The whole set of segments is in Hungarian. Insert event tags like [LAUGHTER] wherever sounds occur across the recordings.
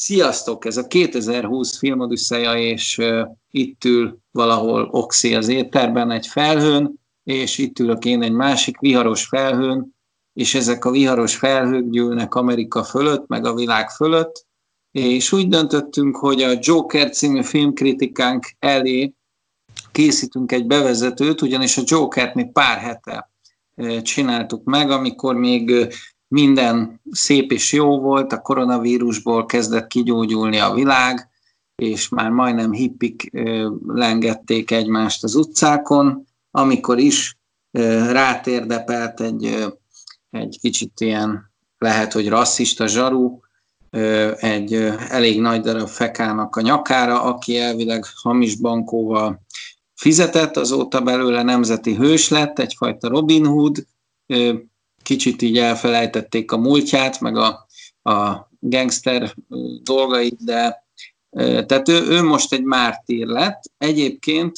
Sziasztok! Ez a 2020 filmodüsszeja, és uh, itt ül valahol Oxi az étterben egy felhőn, és itt ülök én egy másik viharos felhőn, és ezek a viharos felhők gyűlnek Amerika fölött, meg a világ fölött, és úgy döntöttünk, hogy a Joker című filmkritikánk elé készítünk egy bevezetőt, ugyanis a Jokert még pár hete csináltuk meg, amikor még minden szép és jó volt, a koronavírusból kezdett kigyógyulni a világ, és már majdnem hippik lengették egymást az utcákon, amikor is rátérdepelt egy, egy kicsit ilyen, lehet, hogy rasszista zsaru, egy elég nagy darab fekának a nyakára, aki elvileg hamis bankóval fizetett, azóta belőle nemzeti hős lett, egyfajta Robin Hood, kicsit így elfelejtették a múltját, meg a, a gangster dolgait, de tehát ő, ő most egy mártír lett. Egyébként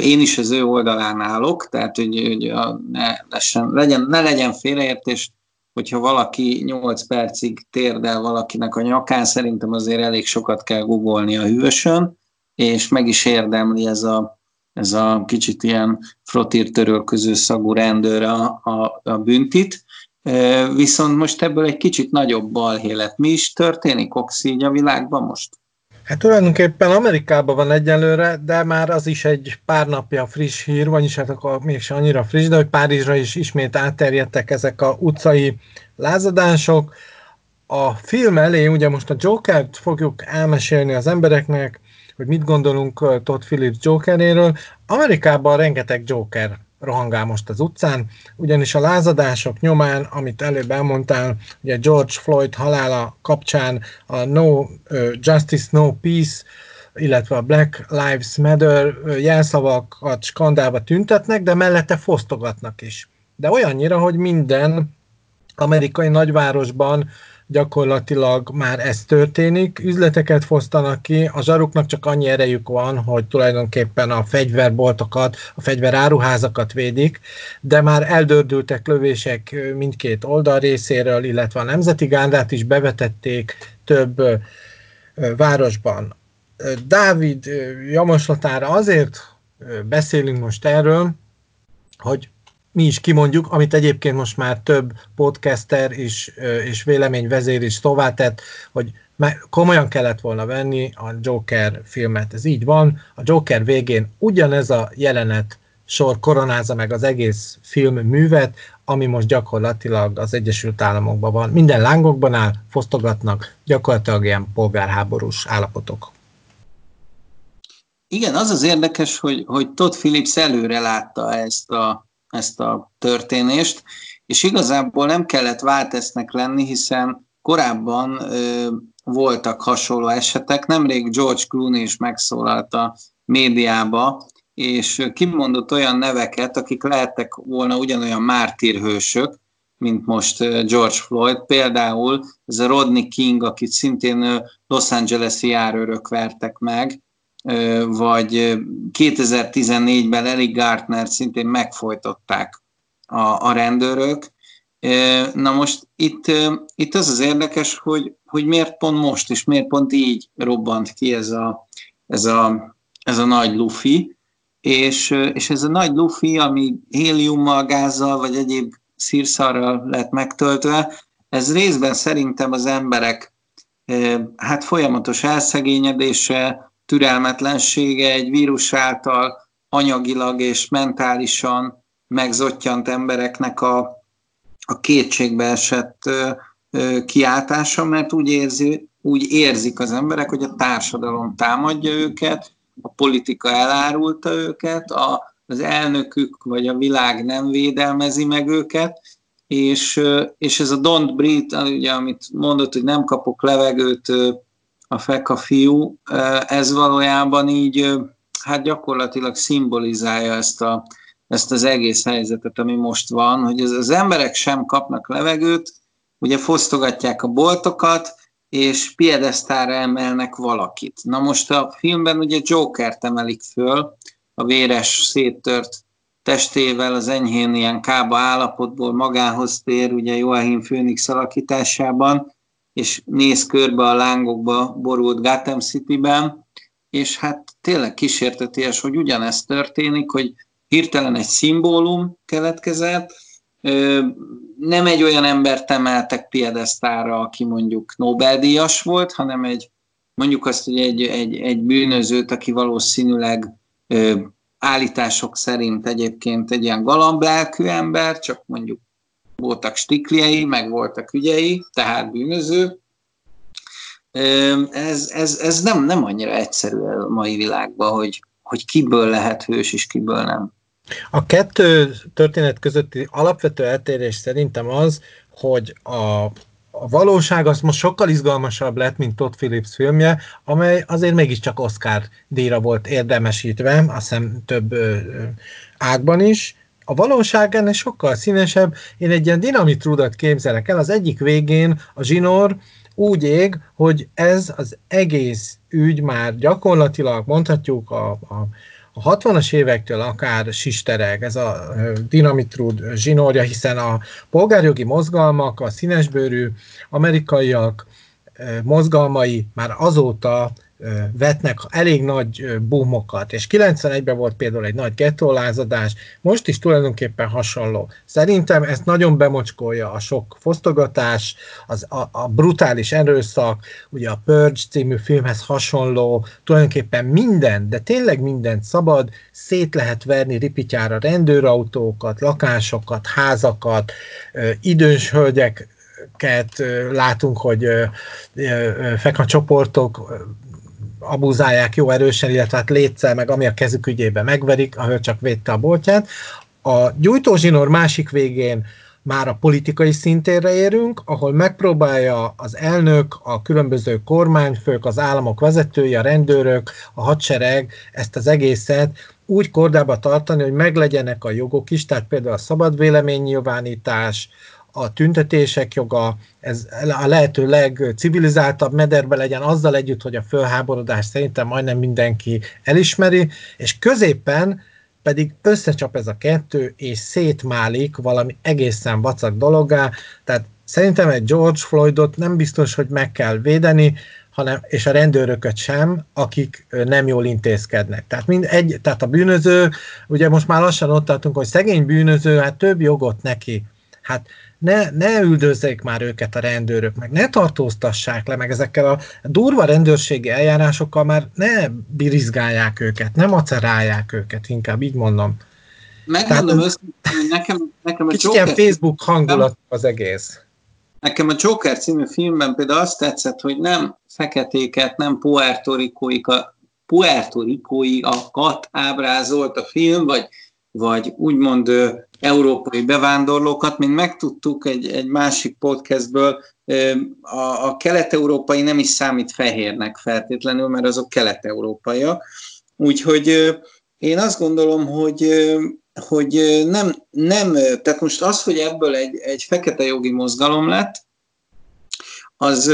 én is az ő oldalán állok, tehát hogy, hogy a, ne, lesen, legyen, ne legyen félreértés, hogyha valaki 8 percig térdel valakinek a nyakán, szerintem azért elég sokat kell googolni a hűvösön, és meg is érdemli ez a, ez a kicsit ilyen frotírtörölköző szagú rendőr a, a, a büntit. Viszont most ebből egy kicsit nagyobb balhé lett. Mi is történik, Oxi, a világban most? Hát tulajdonképpen Amerikában van egyelőre, de már az is egy pár napja friss hír, vagyis hát akkor mégsem annyira friss, de hogy Párizsra is ismét átterjedtek ezek a utcai lázadások. A film elé ugye most a Jokert fogjuk elmesélni az embereknek, hogy mit gondolunk Todd Phillips Jokeréről. Amerikában rengeteg Joker rohangál most az utcán, ugyanis a lázadások nyomán, amit előbb elmondtál, ugye George Floyd halála kapcsán a No Justice, No Peace, illetve a Black Lives Matter jelszavakat skandálba tüntetnek, de mellette fosztogatnak is. De olyannyira, hogy minden amerikai nagyvárosban gyakorlatilag már ez történik, üzleteket fosztanak ki, a zsaruknak csak annyi erejük van, hogy tulajdonképpen a fegyverboltokat, a fegyveráruházakat védik, de már eldördültek lövések mindkét oldal részéről, illetve a Nemzeti Gárdát is bevetették több városban. Dávid javaslatára azért beszélünk most erről, hogy mi is kimondjuk, amit egyébként most már több podcaster és, és véleményvezér is szóvá tett, hogy komolyan kellett volna venni a Joker filmet. Ez így van. A Joker végén ugyanez a jelenet sor koronázza meg az egész film művet, ami most gyakorlatilag az Egyesült Államokban van. Minden lángokban áll, fosztogatnak, gyakorlatilag ilyen polgárháborús állapotok. Igen, az az érdekes, hogy, hogy Todd Phillips előre látta ezt a ezt a történést, és igazából nem kellett váltesznek lenni, hiszen korábban ö, voltak hasonló esetek, nemrég George Clooney is megszólalt a médiába, és kimondott olyan neveket, akik lehettek volna ugyanolyan mártírhősök, mint most George Floyd. Például ez a Rodney King, akit szintén Los Angeles-i járőrök vertek meg, vagy 2014-ben Eric Gartner szintén megfojtották a, a rendőrök. Na most itt, itt az az érdekes, hogy, hogy miért pont most, és miért pont így robbant ki ez a, ez a, ez a nagy lufi, és, és ez a nagy lufi, ami héliummal, gázzal, vagy egyéb szírszarral lett megtöltve, ez részben szerintem az emberek hát folyamatos elszegényedése, türelmetlensége egy vírus által anyagilag és mentálisan megzottyant embereknek a, a kétségbe esett ö, ö, kiáltása, mert úgy, érzi, úgy érzik az emberek, hogy a társadalom támadja őket, a politika elárulta őket, a, az elnökük vagy a világ nem védelmezi meg őket, és, és ez a don't breathe, ugye, amit mondott, hogy nem kapok levegőt a feka fiú, ez valójában így hát gyakorlatilag szimbolizálja ezt, a, ezt az egész helyzetet, ami most van, hogy az, az emberek sem kapnak levegőt, ugye fosztogatják a boltokat, és piedesztára emelnek valakit. Na most a filmben ugye Jokert emelik föl, a véres, széttört testével, az enyhén ilyen kába állapotból magához tér, ugye Joachim Phoenix alakításában, és néz körbe a lángokba borult Gotham City-ben, és hát tényleg kísérteties, hogy ugyanezt történik, hogy hirtelen egy szimbólum keletkezett, nem egy olyan embert emeltek piedesztára, aki mondjuk Nobel-díjas volt, hanem egy, mondjuk azt, hogy egy, egy, egy bűnözőt, aki valószínűleg állítások szerint egyébként egy ilyen galamblelkű ember, csak mondjuk voltak stikliei, meg voltak ügyei, tehát bűnöző. Ez, ez, ez nem, nem annyira egyszerű a mai világban, hogy, hogy kiből lehet hős és kiből nem. A kettő történet közötti alapvető eltérés szerintem az, hogy a, a valóság az most sokkal izgalmasabb lett, mint Todd Phillips filmje, amely azért mégiscsak Oscar díjra volt érdemesítve, azt hiszem több ö, ágban is. A valóság ennek sokkal színesebb. Én egy ilyen dinamitrudat képzelek el. Az egyik végén a zsinór úgy ég, hogy ez az egész ügy már gyakorlatilag mondhatjuk a, a a 60-as évektől akár sistereg ez a dinamitrud zsinórja, hiszen a polgárjogi mozgalmak, a színesbőrű amerikaiak mozgalmai már azóta vetnek elég nagy boomokat, és 91-ben volt például egy nagy gettólázadás, most is tulajdonképpen hasonló. Szerintem ezt nagyon bemocskolja a sok fosztogatás, az, a, a brutális erőszak, ugye a Purge című filmhez hasonló, tulajdonképpen minden, de tényleg mindent szabad, szét lehet verni ripityára rendőrautókat, lakásokat, házakat, idős hölgyek látunk, hogy fekna csoportok abuzálják jó erősen, illetve hát létszel meg, ami a kezük ügyébe megverik, ahol csak védte a boltját. A gyújtózsinór másik végén már a politikai szintérre érünk, ahol megpróbálja az elnök, a különböző kormányfők, az államok vezetői, a rendőrök, a hadsereg ezt az egészet úgy kordába tartani, hogy meglegyenek a jogok is, tehát például a szabad véleménynyilvánítás, a tüntetések joga, ez a lehető legcivilizáltabb mederbe legyen azzal együtt, hogy a fölháborodás szerintem majdnem mindenki elismeri, és középen pedig összecsap ez a kettő, és szétmálik valami egészen vacak dologgá, tehát szerintem egy George Floydot nem biztos, hogy meg kell védeni, hanem, és a rendőröket sem, akik nem jól intézkednek. Tehát, mind egy, tehát a bűnöző, ugye most már lassan ott tartunk, hogy szegény bűnöző, hát több jogot neki. Hát ne, ne üldözzék már őket a rendőrök, meg ne tartóztassák le, meg ezekkel a durva rendőrségi eljárásokkal már ne birizgálják őket, ne macerálják őket, inkább így mondom. Megmondom őszintén, nekem, nekem a Kicsit Joker... ilyen Facebook hangulat az egész. Nekem a Joker című filmben például azt tetszett, hogy nem feketéket, nem puertorikóiakat ábrázolt a film, vagy, vagy úgymond európai bevándorlókat, mint megtudtuk egy, egy másik podcastből, a, a kelet-európai nem is számít fehérnek feltétlenül, mert azok kelet-európaiak. Úgyhogy én azt gondolom, hogy hogy nem, nem, tehát most az, hogy ebből egy, egy fekete jogi mozgalom lett, az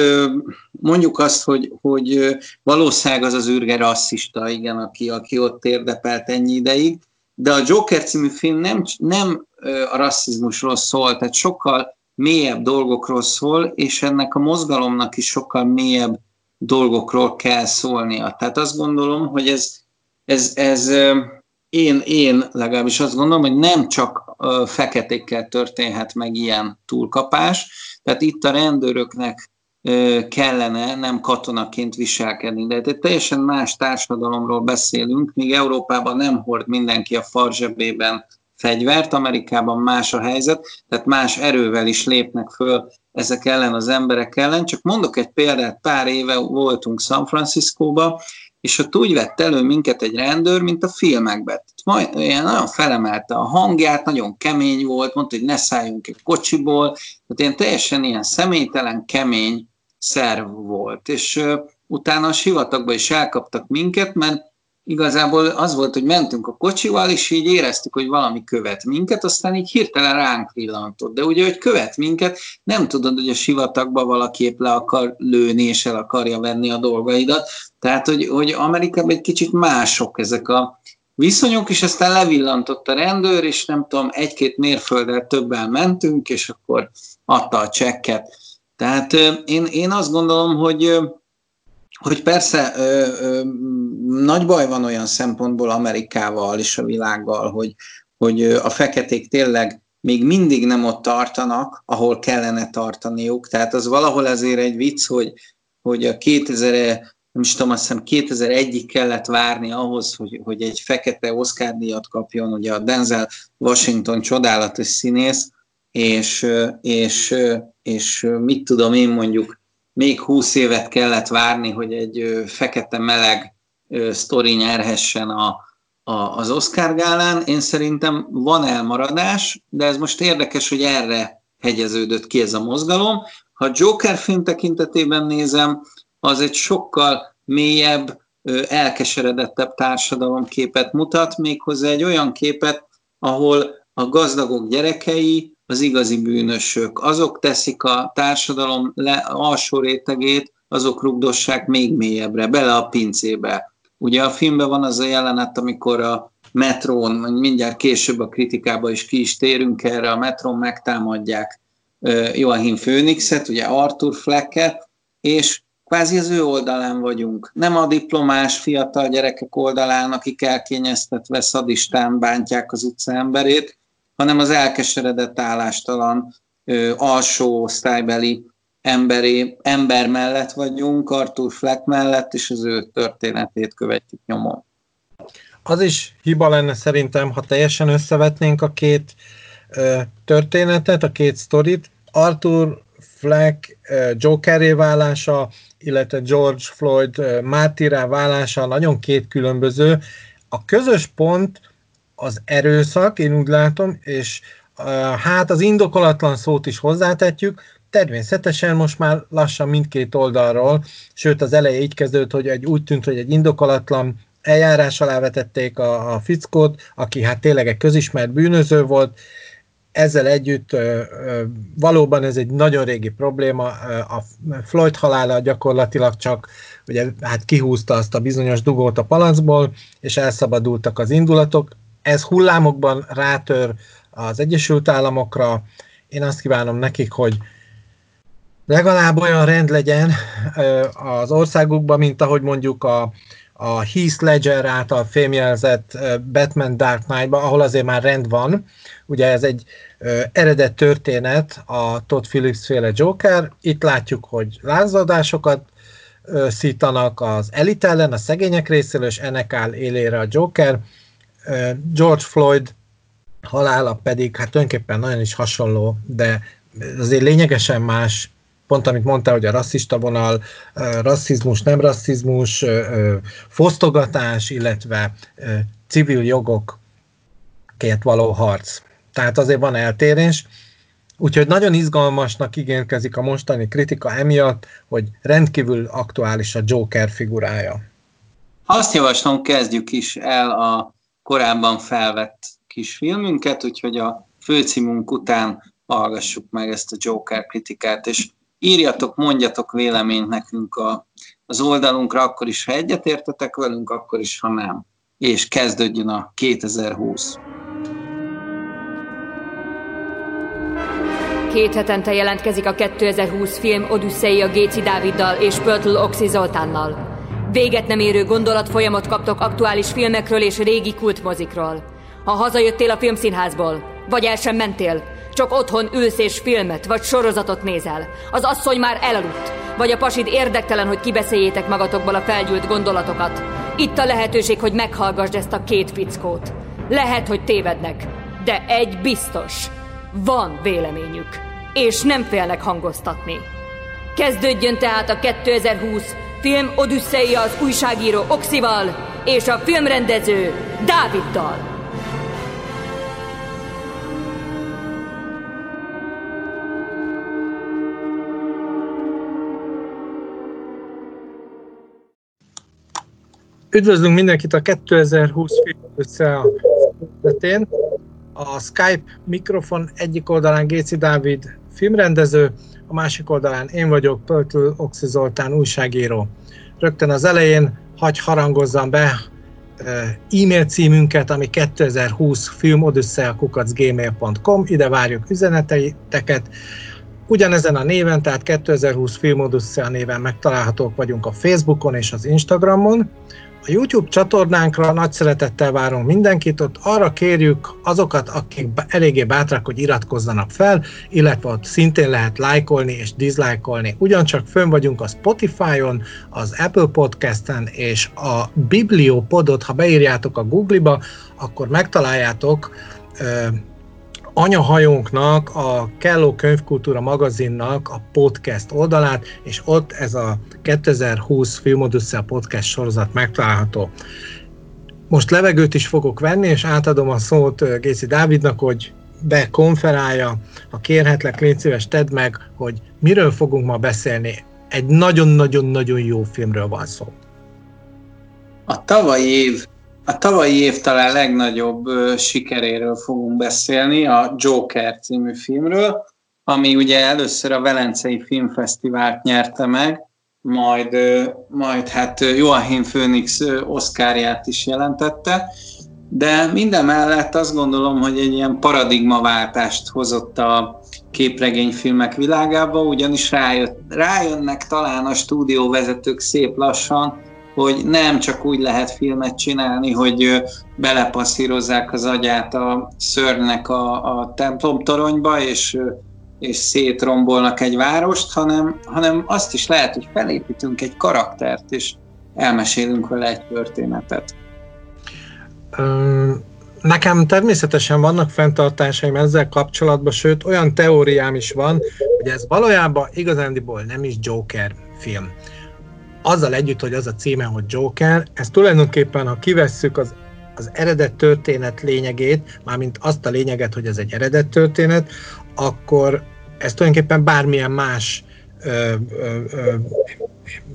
mondjuk azt, hogy, hogy valószínűleg az az űrge rasszista, igen, aki, aki ott érdepelt ennyi ideig, de a Joker című film nem, nem a rasszizmusról szól, tehát sokkal mélyebb dolgokról szól, és ennek a mozgalomnak is sokkal mélyebb dolgokról kell szólnia. Tehát azt gondolom, hogy ez, ez, ez én, én legalábbis azt gondolom, hogy nem csak feketékkel történhet meg ilyen túlkapás, tehát itt a rendőröknek kellene nem katonaként viselkedni. De egy teljesen más társadalomról beszélünk, míg Európában nem hord mindenki a farzsebében fegyvert, Amerikában más a helyzet, tehát más erővel is lépnek föl ezek ellen az emberek ellen. Csak mondok egy példát, pár éve voltunk San Franciscóba, és ott úgy vett elő minket egy rendőr, mint a filmekben. Majd olyan nagyon felemelte a hangját, nagyon kemény volt, mondta, hogy ne szálljunk egy kocsiból, tehát ilyen teljesen ilyen személytelen, kemény szerv volt. És uh, utána a sivatagba is elkaptak minket, mert igazából az volt, hogy mentünk a kocsival, és így éreztük, hogy valami követ minket, aztán így hirtelen ránk villantott. De ugye, hogy követ minket, nem tudod, hogy a sivatagba valaki épp le akar lőni, és el akarja venni a dolgaidat. Tehát, hogy, hogy Amerikában egy kicsit mások ezek a viszonyok, és aztán levillantott a rendőr, és nem tudom, egy-két mérfölddel többen mentünk, és akkor adta a csekket Tehát én, én azt gondolom, hogy hogy persze ö, ö, nagy baj van olyan szempontból Amerikával és a világgal, hogy, hogy a feketék tényleg még mindig nem ott tartanak, ahol kellene tartaniuk. Tehát az valahol ezért egy vicc, hogy, hogy a 2000, nem is tudom, azt hiszem 2001-ig kellett várni ahhoz, hogy, hogy egy fekete Oscar díjat kapjon, ugye a Denzel Washington csodálatos színész, és, és, és mit tudom én mondjuk, még húsz évet kellett várni, hogy egy fekete meleg sztori nyerhessen a, a, az Oscar gálán. Én szerintem van elmaradás, de ez most érdekes, hogy erre hegyeződött ki ez a mozgalom. Ha Joker film tekintetében nézem, az egy sokkal mélyebb, elkeseredettebb társadalomképet mutat, méghozzá egy olyan képet, ahol a gazdagok gyerekei, az igazi bűnösök, azok teszik a társadalom le, alsó rétegét, azok rugdossák még mélyebbre, bele a pincébe. Ugye a filmben van az a jelenet, amikor a metrón, mindjárt később a kritikába is ki is térünk erre, a metrón megtámadják Joachim Phoenixet, ugye Arthur Flecket, és kvázi az ő oldalán vagyunk. Nem a diplomás fiatal gyerekek oldalán, akik elkényeztetve szadistán bántják az utca emberét, hanem az elkeseredett állástalan ö, alsó osztálybeli emberi, ember mellett vagyunk, Arthur Fleck mellett, és az ő történetét követjük nyomon. Az is hiba lenne szerintem, ha teljesen összevetnénk a két ö, történetet, a két sztorit. Arthur Fleck Jokeré válása, illetve George Floyd mártirá válása nagyon két különböző. A közös pont az erőszak, én úgy látom, és hát az indokolatlan szót is hozzátetjük, természetesen most már lassan mindkét oldalról, sőt az eleje így kezdődött, hogy egy, úgy tűnt, hogy egy indokolatlan eljárás alá vetették a, a fickót, aki hát tényleg egy közismert bűnöző volt, ezzel együtt valóban ez egy nagyon régi probléma, a Floyd halála gyakorlatilag csak ugye, hát kihúzta azt a bizonyos dugót a palancból, és elszabadultak az indulatok. Ez hullámokban rátör az Egyesült Államokra. Én azt kívánom nekik, hogy legalább olyan rend legyen az országukban, mint ahogy mondjuk a, a Heath Ledger által fémjelzett Batman Dark Knight-ba, ahol azért már rend van. Ugye ez egy ö, eredet történet, a Todd Phillips féle Joker. Itt látjuk, hogy lázadásokat ö, szítanak az elit ellen, a szegények részéről, és ennek áll élére a Joker. George Floyd halála pedig hát tulajdonképpen nagyon is hasonló, de azért lényegesen más pont amit mondtál, hogy a rasszista vonal, rasszizmus, nem rasszizmus, fosztogatás, illetve civil jogokért való harc. Tehát azért van eltérés. Úgyhogy nagyon izgalmasnak igénykezik a mostani kritika emiatt, hogy rendkívül aktuális a Joker figurája. Azt javaslom, kezdjük is el a korábban felvett kis filmünket, úgyhogy a főcímünk után hallgassuk meg ezt a Joker kritikát, és írjatok, mondjatok véleményt nekünk a, az oldalunkra, akkor is, ha egyetértetek velünk, akkor is, ha nem. És kezdődjön a 2020. Két hetente jelentkezik a 2020 film Odüsszei a Géci Dáviddal és Pörtl Oxi Zoltánnal. Véget nem érő gondolatfolyamot kaptok aktuális filmekről és régi kultmozikról. Ha hazajöttél a filmszínházból, vagy el sem mentél, csak otthon ülsz és filmet vagy sorozatot nézel. Az asszony már elaludt, vagy a pasid érdektelen, hogy kibeszéljétek magatokból a felgyűlt gondolatokat. Itt a lehetőség, hogy meghallgassd ezt a két fickót. Lehet, hogy tévednek, de egy biztos. Van véleményük, és nem félnek hangoztatni. Kezdődjön tehát a 2020 film Odüsszeia az újságíró Oxival és a filmrendező Dáviddal. Üdvözlünk mindenkit a 2020 film A Skype mikrofon egyik oldalán Géci Dávid filmrendező, a másik oldalán én vagyok, Pöltő Oxi Zoltán újságíró. Rögtön az elején hagy harangozzam be e-mail címünket, ami 2020 filmodüsszeakukacgmail.com, ide várjuk üzeneteiteket. Ugyanezen a néven, tehát 2020 Filmodusszea néven megtalálhatók vagyunk a Facebookon és az Instagramon. A YouTube csatornánkra nagy szeretettel várunk mindenkit, ott arra kérjük azokat, akik eléggé bátrak, hogy iratkozzanak fel, illetve ott szintén lehet lájkolni és diszlájkolni. Ugyancsak fönn vagyunk a Spotify-on, az Apple Podcast-en és a Bibliopodot, ha beírjátok a Google-ba, akkor megtaláljátok anyahajónknak, a Kelló Könyvkultúra magazinnak a podcast oldalát, és ott ez a 2020 Filmodusszea podcast sorozat megtalálható. Most levegőt is fogok venni, és átadom a szót Géci Dávidnak, hogy bekonferálja, ha kérhetlek, légy szíves, tedd meg, hogy miről fogunk ma beszélni. Egy nagyon-nagyon-nagyon jó filmről van szó. A tavalyi év a tavalyi év talán legnagyobb sikeréről fogunk beszélni, a Joker című filmről, ami ugye először a Velencei Filmfesztivált nyerte meg, majd, majd hát Joachim Phoenix Oscarját is jelentette, de minden mellett azt gondolom, hogy egy ilyen paradigmaváltást hozott a képregényfilmek világába, ugyanis rájött, rájönnek talán a stúdióvezetők szép lassan, hogy nem csak úgy lehet filmet csinálni, hogy belepasszírozzák az agyát a szörnynek a, a templomtoronyba, és, és szétrombolnak egy várost, hanem, hanem azt is lehet, hogy felépítünk egy karaktert, és elmesélünk vele egy történetet. Nekem természetesen vannak fenntartásaim ezzel kapcsolatban, sőt olyan teóriám is van, hogy ez valójában igazándiból nem is Joker film azzal együtt, hogy az a címe, hogy Joker, ez tulajdonképpen, ha kivesszük az, az eredet történet lényegét, mármint azt a lényeget, hogy ez egy eredet történet, akkor ez tulajdonképpen bármilyen más ö, ö, ö,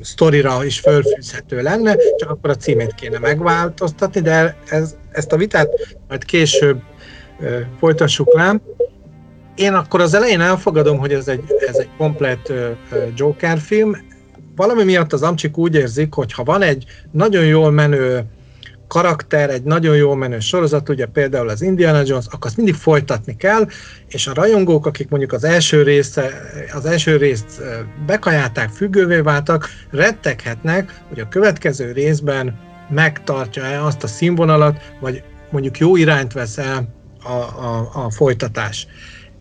sztorira is fölfűzhető lenne, csak akkor a címét kéne megváltoztatni, de ez, ezt a vitát majd később ö, folytassuk le. Én akkor az elején elfogadom, hogy ez egy, ez egy komplet Joker film, valami miatt az amcsik úgy érzik, hogy ha van egy nagyon jól menő karakter, egy nagyon jól menő sorozat, ugye például az Indiana Jones, akkor azt mindig folytatni kell, és a rajongók, akik mondjuk az első, része, az első részt bekajálták, függővé váltak, retteghetnek, hogy a következő részben megtartja-e azt a színvonalat, vagy mondjuk jó irányt vesz el a, a, a folytatás.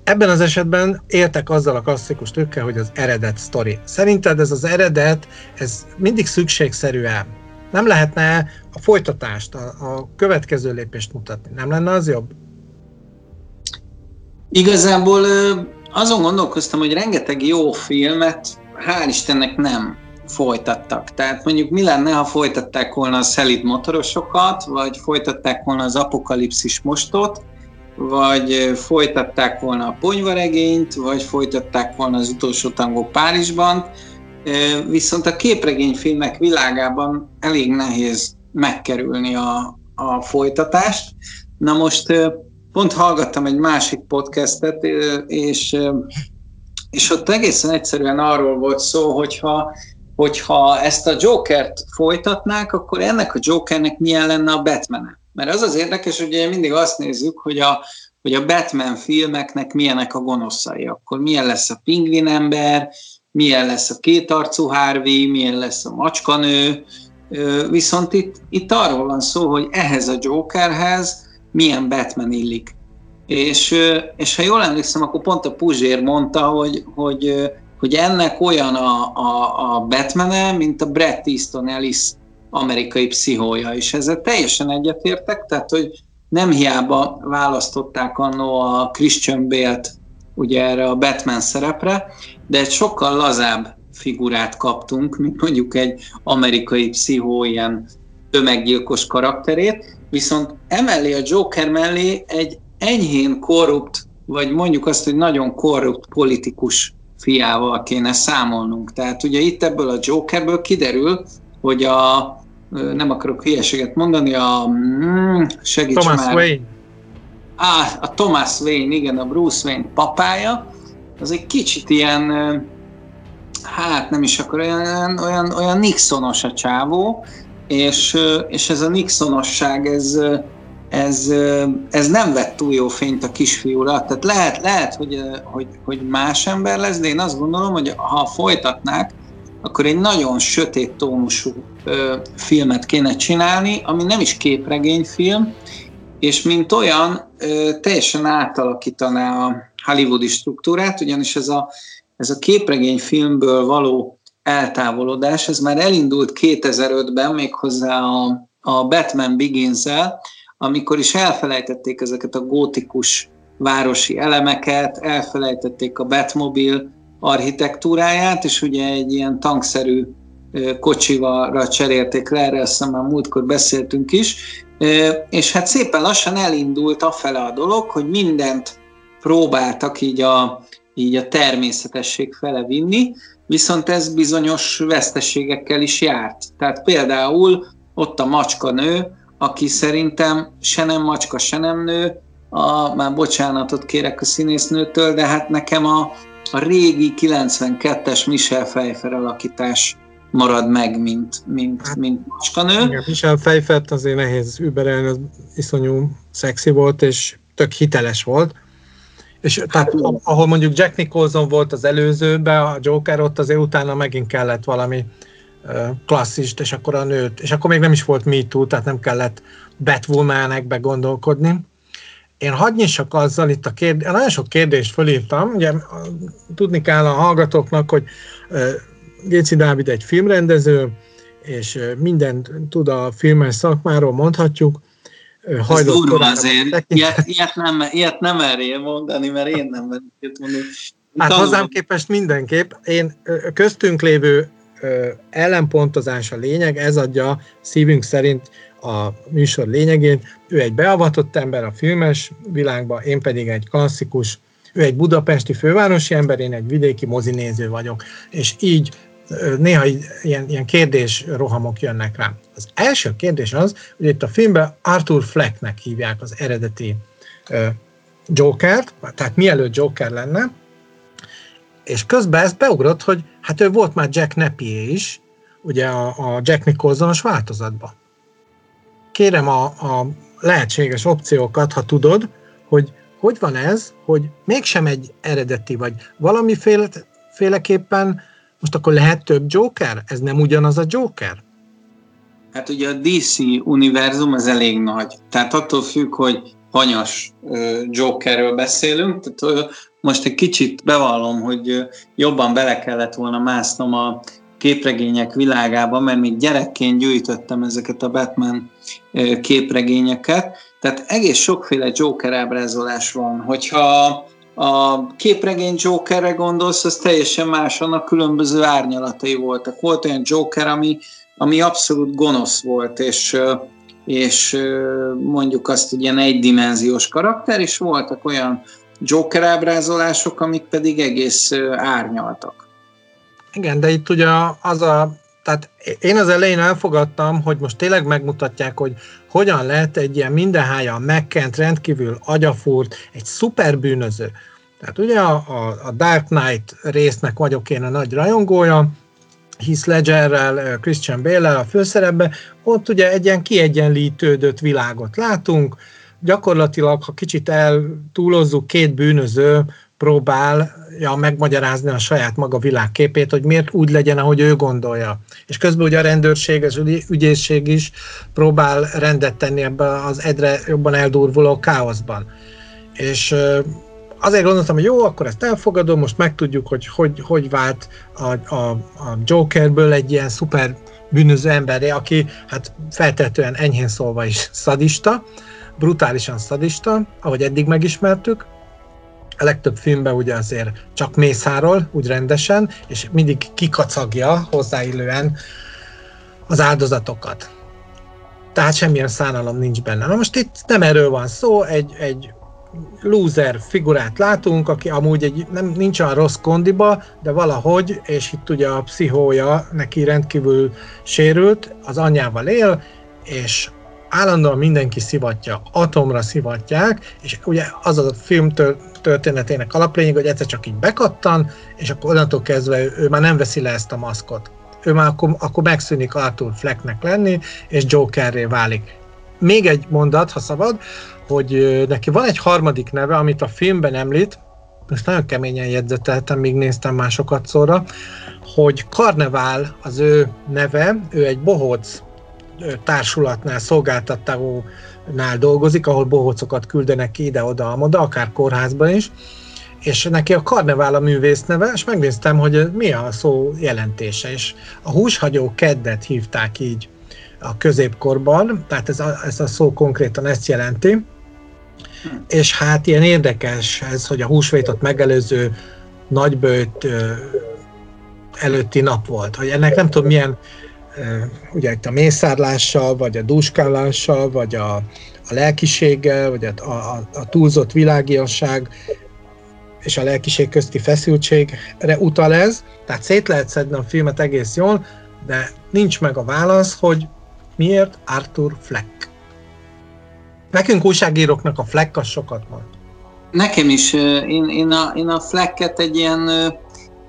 Ebben az esetben értek azzal a klasszikus tükkel, hogy az eredet sztori. Szerinted ez az eredet, ez mindig szükségszerűen nem lehetne a folytatást, a, a következő lépést mutatni? Nem lenne az jobb? Igazából azon gondolkoztam, hogy rengeteg jó filmet hál' Istennek nem folytattak. Tehát mondjuk mi lenne, ha folytatták volna a szelid motorosokat, vagy folytatták volna az apokalipszis mostot, vagy folytatták volna a ponyvaregényt, vagy folytatták volna az utolsó tangó Párizsban, viszont a képregényfilmek világában elég nehéz megkerülni a, a folytatást. Na most pont hallgattam egy másik podcastet, és, és ott egészen egyszerűen arról volt szó, hogyha, hogyha ezt a Jokert folytatnák, akkor ennek a Jokernek milyen lenne a Batman -e. Mert az az érdekes, hogy ugye mindig azt nézzük, hogy a, hogy a Batman filmeknek milyenek a gonoszai. Akkor milyen lesz a pingvin ember, milyen lesz a kétarcú Harvey, milyen lesz a macskanő. Viszont itt, itt arról van szó, hogy ehhez a Jokerhez milyen Batman illik. És, és ha jól emlékszem, akkor pont a Puzsér mondta, hogy, hogy, hogy ennek olyan a, a, a batman mint a Brett Easton Ellis amerikai pszichója, és ezzel teljesen egyetértek, tehát hogy nem hiába választották annó a Christian Bale-t ugye erre a Batman szerepre, de egy sokkal lazább figurát kaptunk, mint mondjuk egy amerikai pszichó ilyen tömeggyilkos karakterét, viszont emellé a Joker mellé egy enyhén korrupt, vagy mondjuk azt, hogy nagyon korrupt politikus fiával kéne számolnunk. Tehát ugye itt ebből a Jokerből kiderül, hogy a nem akarok hülyeséget mondani, a mm, segíts Thomas már. Wayne. Á, a Thomas Wayne, igen, a Bruce Wayne papája, az egy kicsit ilyen, hát nem is akkor olyan, olyan, olyan Nixonos a csávó, és, és ez a Nixonosság, ez, ez, ez nem vett túl jó fényt a kisfiúra. Tehát lehet, lehet hogy, hogy, hogy más ember lesz, de én azt gondolom, hogy ha folytatnák, akkor egy nagyon sötét tónusú filmet kéne csinálni, ami nem is képregényfilm, és mint olyan ö, teljesen átalakítaná a hollywoodi struktúrát, ugyanis ez a, ez a képregényfilmből való eltávolodás, ez már elindult 2005-ben méghozzá a, a Batman Begins-el, amikor is elfelejtették ezeket a gótikus városi elemeket, elfelejtették a Batmobile architektúráját, és ugye egy ilyen tankszerű kocsival cserélték le, erre azt már múltkor beszéltünk is, és hát szépen lassan elindult afele a dolog, hogy mindent próbáltak így a, így a természetesség fele vinni, viszont ez bizonyos veszteségekkel is járt. Tehát például ott a macska nő, aki szerintem se nem macska, se nem nő, a, már bocsánatot kérek a színésznőtől, de hát nekem a, a régi 92-es Michel Pfeiffer alakítás marad meg, mint, mint, hát, mint macskanő. Igen, Michel Pfeiffert azért nehéz überelni, az iszonyú szexi volt, és tök hiteles volt. És tehát ahol mondjuk Jack Nicholson volt az előzőben, a Joker ott azért utána megint kellett valami klasszist, és akkor a nőt, és akkor még nem is volt MeToo, tehát nem kellett Batwoman-ekbe gondolkodni. Én hadd nyissak azzal itt a kérdés, nagyon sok kérdést fölírtam, ugye tudni kell a hallgatóknak, hogy Géci Dávid egy filmrendező, és mindent tud a filmes szakmáról, mondhatjuk. Ez durva azért, ilyet, ilyet, nem, ilyet nem merjél mondani, mert én nem merjél mondani. Hát hozzám képest mindenképp. Én köztünk lévő ellenpontozás a lényeg, ez adja szívünk szerint a műsor lényegét. Ő egy beavatott ember a filmes világban, én pedig egy klasszikus, ő egy budapesti fővárosi ember, én egy vidéki mozinéző vagyok, és így néha ilyen, ilyen kérdés rohamok jönnek rám. Az első kérdés az, hogy itt a filmben Arthur Flecknek hívják az eredeti Jokert, tehát mielőtt Joker lenne, és közben ezt beugrott, hogy hát ő volt már Jack Napier is, ugye a, a Jack Nicholsonos változatban. Kérem a, a lehetséges opciókat, ha tudod, hogy hogy van ez, hogy mégsem egy eredeti, vagy valamiféleképpen most akkor lehet több Joker? Ez nem ugyanaz a Joker? Hát ugye a DC univerzum az elég nagy. Tehát attól függ, hogy hanyas Jokerről beszélünk. Tehát most egy kicsit bevallom, hogy jobban bele kellett volna másznom a képregények világába, mert még gyerekként gyűjtöttem ezeket a Batman képregényeket, tehát egész sokféle Joker ábrázolás van. Hogyha a képregény Jokerre gondolsz, az teljesen más, annak különböző árnyalatai voltak. Volt olyan Joker, ami, ami abszolút gonosz volt, és, és mondjuk azt egy ilyen egydimenziós karakter, és voltak olyan Joker ábrázolások, amik pedig egész árnyaltak. Igen, de itt ugye az a tehát én az elején elfogadtam, hogy most tényleg megmutatják, hogy hogyan lehet egy ilyen mindenhája megkent, rendkívül agyafúrt, egy szuper bűnöző. Tehát ugye a, a, Dark Knight résznek vagyok én a nagy rajongója, Heath Ledgerrel, Christian bale a főszerepben, ott ugye egy ilyen kiegyenlítődött világot látunk, gyakorlatilag, ha kicsit eltúlozzuk, két bűnöző próbálja megmagyarázni a saját maga világképét, hogy miért úgy legyen, ahogy ő gondolja. És közben ugye a rendőrség, az ügyészség is próbál rendet tenni ebbe az egyre jobban eldurvuló káoszban. És azért gondoltam, hogy jó, akkor ezt elfogadom, most megtudjuk, hogy hogy, hogy vált a, a, a Jokerből egy ilyen szuper bűnöző emberre, aki hát feltetően enyhén szólva is [LAUGHS] szadista, brutálisan szadista, ahogy eddig megismertük. A legtöbb filmben ugye azért csak mészárol, úgy rendesen, és mindig kikacagja hozzáillően az áldozatokat. Tehát semmilyen szánalom nincs benne. Na most itt nem erről van szó, egy, egy loser figurát látunk, aki amúgy egy, nem, nincs olyan rossz kondiba, de valahogy, és itt ugye a pszichója neki rendkívül sérült, az anyjával él, és állandóan mindenki szivatja, atomra szivatják, és ugye az a film történetének alaplényeg, hogy egyszer csak így bekattan, és akkor onnantól kezdve ő, ő már nem veszi le ezt a maszkot. Ő már akkor, akkor megszűnik Arthur Flecknek lenni, és Jokerré válik. még egy mondat, ha szabad, hogy neki van egy harmadik neve, amit a filmben említ, most nagyon keményen jegyzeteltem, míg néztem másokat szóra, hogy Karnevál az ő neve, ő egy bohóc társulatnál, szolgáltatónál dolgozik, ahol bohócokat küldenek ki ide-oda, oda, akár kórházban is, és neki a Karnevál a művész neve, és megnéztem, hogy mi a szó jelentése, és a húshagyó keddet hívták így a középkorban, tehát ez a, ez a szó konkrétan ezt jelenti, és hát ilyen érdekes ez, hogy a húsvétot megelőző nagybőt előtti nap volt, hogy ennek nem tudom milyen, ugye itt a mészárlással, vagy a dúskálással, vagy a, a lelkiséggel, vagy a, a, a túlzott világiasság és a lelkiség közti feszültségre utal ez, tehát szét lehet szedni a filmet egész jól, de nincs meg a válasz, hogy miért Arthur Fleck. Nekünk újságíróknak a Fleck az sokat mond. Nekem is, én, én, a, én a Flecket egy ilyen,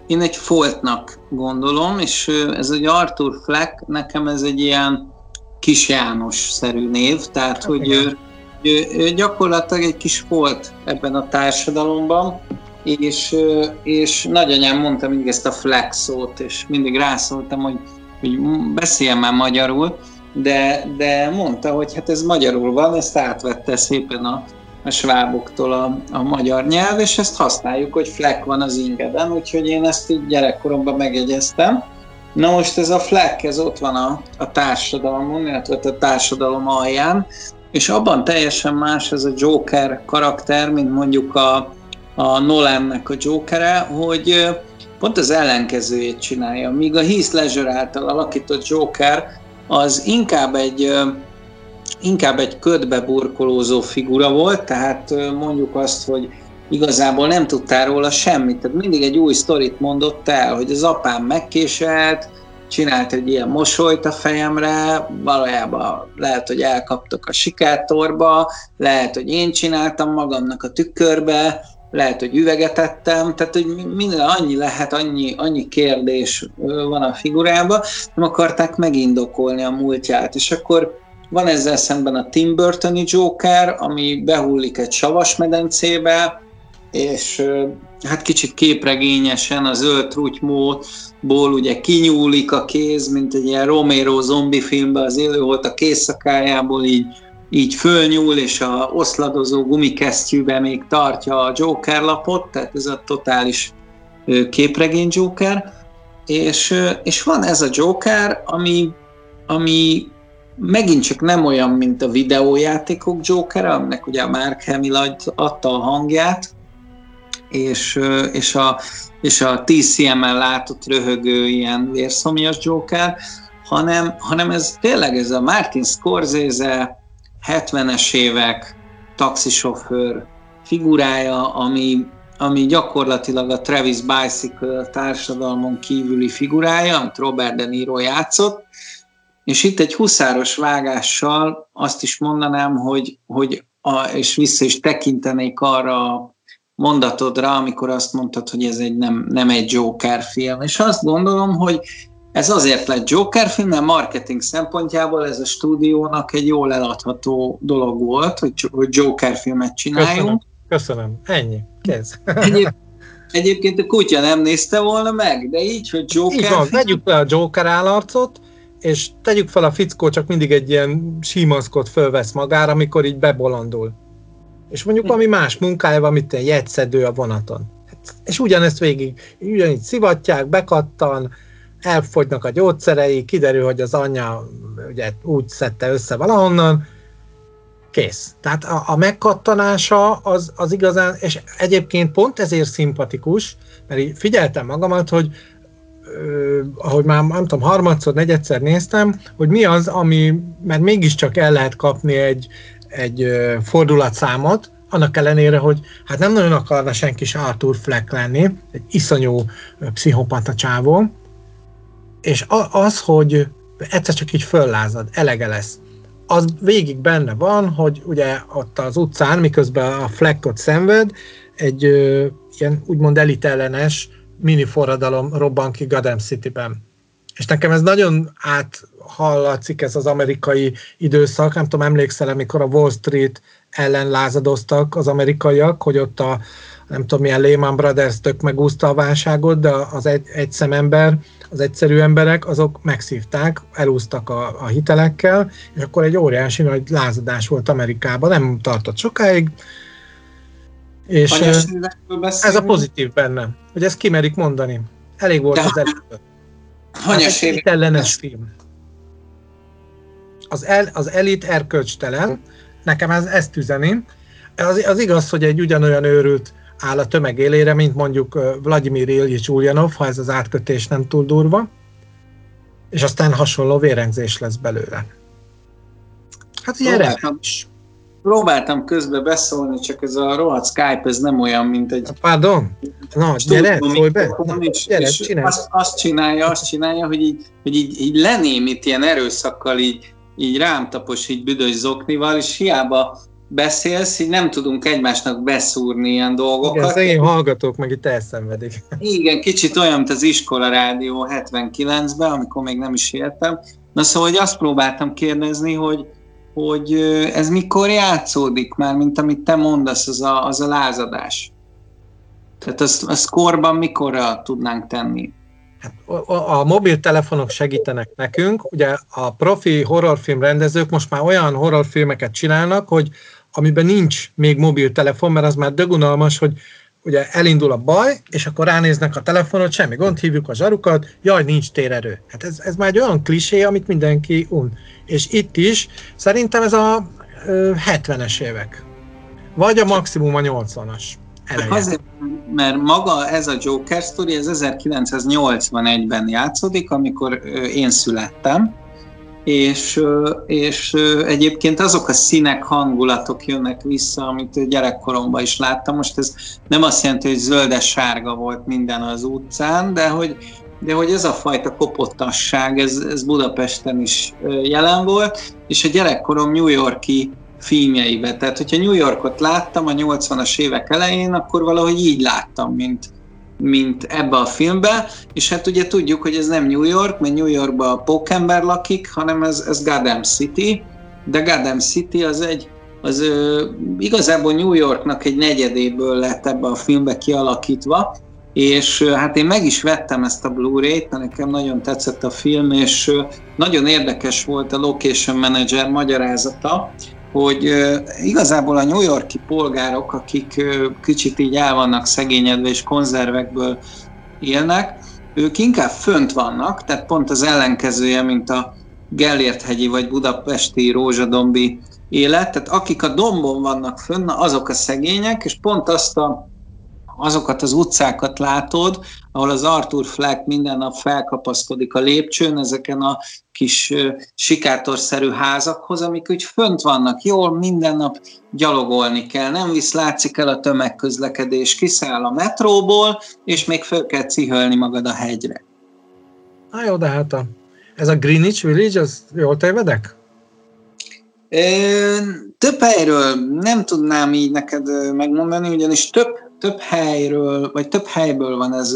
én egy foltnak gondolom, és ez egy Arthur Fleck, nekem ez egy ilyen kis János-szerű név, tehát hát hogy ő, ő, ő gyakorlatilag egy kis folt ebben a társadalomban, és, és nagyanyám mondta mindig ezt a flex szót, és mindig rászóltam, hogy, hogy beszéljen már magyarul, de, de mondta, hogy hát ez magyarul van, ezt átvette szépen a, a sváboktól a, a magyar nyelv, és ezt használjuk, hogy fleck van az ingeden, úgyhogy én ezt így gyerekkoromban megjegyeztem. Na most ez a fleck, ez ott van a, a társadalmon, illetve a társadalom alján, és abban teljesen más ez a Joker karakter, mint mondjuk a, a Nolannek a Jokere, hogy pont az ellenkezőjét csinálja. Míg a Heath Ledger által alakított Joker az inkább egy inkább egy ködbe burkolózó figura volt, tehát mondjuk azt, hogy igazából nem tudtál róla semmit, tehát mindig egy új sztorit mondott el, hogy az apám megkéselt, csinált egy ilyen mosolyt a fejemre, valójában lehet, hogy elkaptak a sikátorba, lehet, hogy én csináltam magamnak a tükörbe, lehet, hogy üveget ettem, tehát hogy minden annyi lehet, annyi, annyi kérdés van a figurában, nem akarták megindokolni a múltját, és akkor van ezzel szemben a Tim Burtoni Joker, ami behullik egy savas medencébe, és hát kicsit képregényesen az zöld trutymóból ugye kinyúlik a kéz, mint egy ilyen Romero zombi filmben az élő volt a kézszakájából így így fölnyúl, és a oszladozó gumikesztyűbe még tartja a Joker lapot, tehát ez a totális képregény Joker, és, és van ez a Joker, ami, ami megint csak nem olyan, mint a videójátékok Joker, aminek ugye a Mark Hamill adta a hangját, és, és a, és a TCM-en látott röhögő ilyen vérszomjas Joker, hanem, hanem ez tényleg ez a Martin Scorsese 70-es évek taxisofőr figurája, ami, ami gyakorlatilag a Travis Bicycle társadalmon kívüli figurája, amit Robert De Niro játszott, és itt egy huszáros vágással azt is mondanám, hogy, hogy a, és vissza is tekintenék arra a mondatodra, amikor azt mondtad, hogy ez egy nem, nem egy Joker film. És azt gondolom, hogy ez azért lett Joker film, mert marketing szempontjából ez a stúdiónak egy jól eladható dolog volt, hogy, Joker filmet csináljunk. Köszönöm. Köszönöm. Ennyi. Kész. Egyéb, egyébként a kutya nem nézte volna meg, de így, hogy Joker... Így van, film... vegyük fel a Joker állarcot, és tegyük fel a fickó csak mindig egy ilyen símaszkot fölvesz magára, amikor így bebolondul. És mondjuk valami más munkája van, mint egy jegyszedő a vonaton. És ugyanezt végig, ugyanígy szivatják, bekattan, elfogynak a gyógyszerei, kiderül, hogy az anyja ugye úgy szedte össze valahonnan, kész. Tehát a, a megkattanása az, az igazán, és egyébként pont ezért szimpatikus, mert így figyeltem magamat, hogy ahogy már nem tudom, harmadszor, negyedszer néztem, hogy mi az, ami, mert mégiscsak el lehet kapni egy, egy fordulatszámot, annak ellenére, hogy hát nem nagyon akarna senki se Arthur Fleck lenni, egy iszonyú pszichopata csávó, és az, hogy egyszer csak így föllázad, elege lesz. Az végig benne van, hogy ugye ott az utcán, miközben a Fleckot szenved, egy ö, ilyen úgymond elitellenes mini forradalom robban ki Gotham City-ben. És nekem ez nagyon áthallatszik ez az amerikai időszak. Nem tudom, emlékszel, amikor a Wall Street ellen lázadoztak az amerikaiak, hogy ott a nem tudom milyen Lehman Brothers tök megúszta a válságot, de az egy, egy szemember, az egyszerű emberek, azok megszívták, elúztak a, a hitelekkel, és akkor egy óriási nagy lázadás volt Amerikában, nem tartott sokáig, és ez a pozitív benne, hogy ezt kimerik mondani. Elég volt de az előtt. Hanyas [LAUGHS] hát ellenes film. Az, el, az elit erkölcstelen, nekem ez, ezt üzeni. Az, az igaz, hogy egy ugyanolyan őrült áll a tömeg élére, mint mondjuk Vladimir Ilyich Ulyanov, ha ez az átkötés nem túl durva, és aztán hasonló vérengzés lesz belőle. Hát ugye is. Próbáltam közbe beszólni, csak ez a rohadt Skype, ez nem olyan, mint egy... Pardon? Na, gyere, szólj be. És, gyere, és azt, azt, csinálja, azt csinálja, hogy így, hogy így, így lenémít ilyen erőszakkal, így, így rám tapos, így büdös zoknival, és hiába beszélsz, így nem tudunk egymásnak beszúrni ilyen dolgokat. Igen, szegény hallgatók meg itt elszenvedik. Igen, kicsit olyan, mint az iskola rádió 79-ben, amikor még nem is éltem. Na szóval, hogy azt próbáltam kérdezni, hogy, hogy ez mikor játszódik már, mint amit te mondasz, az a, az a lázadás. Tehát azt, azt korban mikorra tudnánk tenni? Hát a, a mobiltelefonok segítenek nekünk. Ugye a profi horrorfilm rendezők most már olyan horrorfilmeket csinálnak, hogy amiben nincs még mobiltelefon, mert az már dögunalmas, hogy ugye elindul a baj, és akkor ránéznek a telefonot, semmi gond, hívjuk a zsarukat, jaj, nincs térerő. Hát ez, ez már egy olyan klisé, amit mindenki un. És itt is szerintem ez a ö, 70-es évek. Vagy a maximum a 80-as. Azért, mert maga ez a Joker story, ez 1981-ben játszódik, amikor én születtem, és, és egyébként azok a színek, hangulatok jönnek vissza, amit gyerekkoromban is láttam. Most ez nem azt jelenti, hogy zöldes-sárga volt minden az utcán, de hogy, de hogy ez a fajta kopottasság, ez, ez Budapesten is jelen volt, és a gyerekkorom New Yorki filmjeibe. Tehát, hogyha New Yorkot láttam a 80-as évek elején, akkor valahogy így láttam, mint, mint ebbe a filmbe, és hát ugye tudjuk, hogy ez nem New York, mert New Yorkban a pókember lakik, hanem ez, ez Gotham City, de Gotham City az egy, az ö, igazából New Yorknak egy negyedéből lett ebbe a filmbe kialakítva, és hát én meg is vettem ezt a Blu-ray-t, mert nekem nagyon tetszett a film, és nagyon érdekes volt a location manager magyarázata, hogy igazából a New Yorki polgárok, akik kicsit így el vannak szegényedve és konzervekből élnek, ők inkább fönt vannak, tehát pont az ellenkezője, mint a Gellért-hegyi vagy budapesti rózsadombi élet, tehát akik a dombon vannak fönn, azok a szegények, és pont azt a azokat az utcákat látod, ahol az Arthur Fleck minden nap felkapaszkodik a lépcsőn, ezeken a kis sikátorszerű házakhoz, amik úgy fönt vannak, jól minden nap gyalogolni kell, nem visz, látszik el a tömegközlekedés, kiszáll a metróból, és még föl kell cihölni magad a hegyre. Na jó, de hát a, ez a Greenwich Village, az jól tévedek? Több helyről nem tudnám így neked megmondani, ugyanis több több helyről, vagy több helyből van ez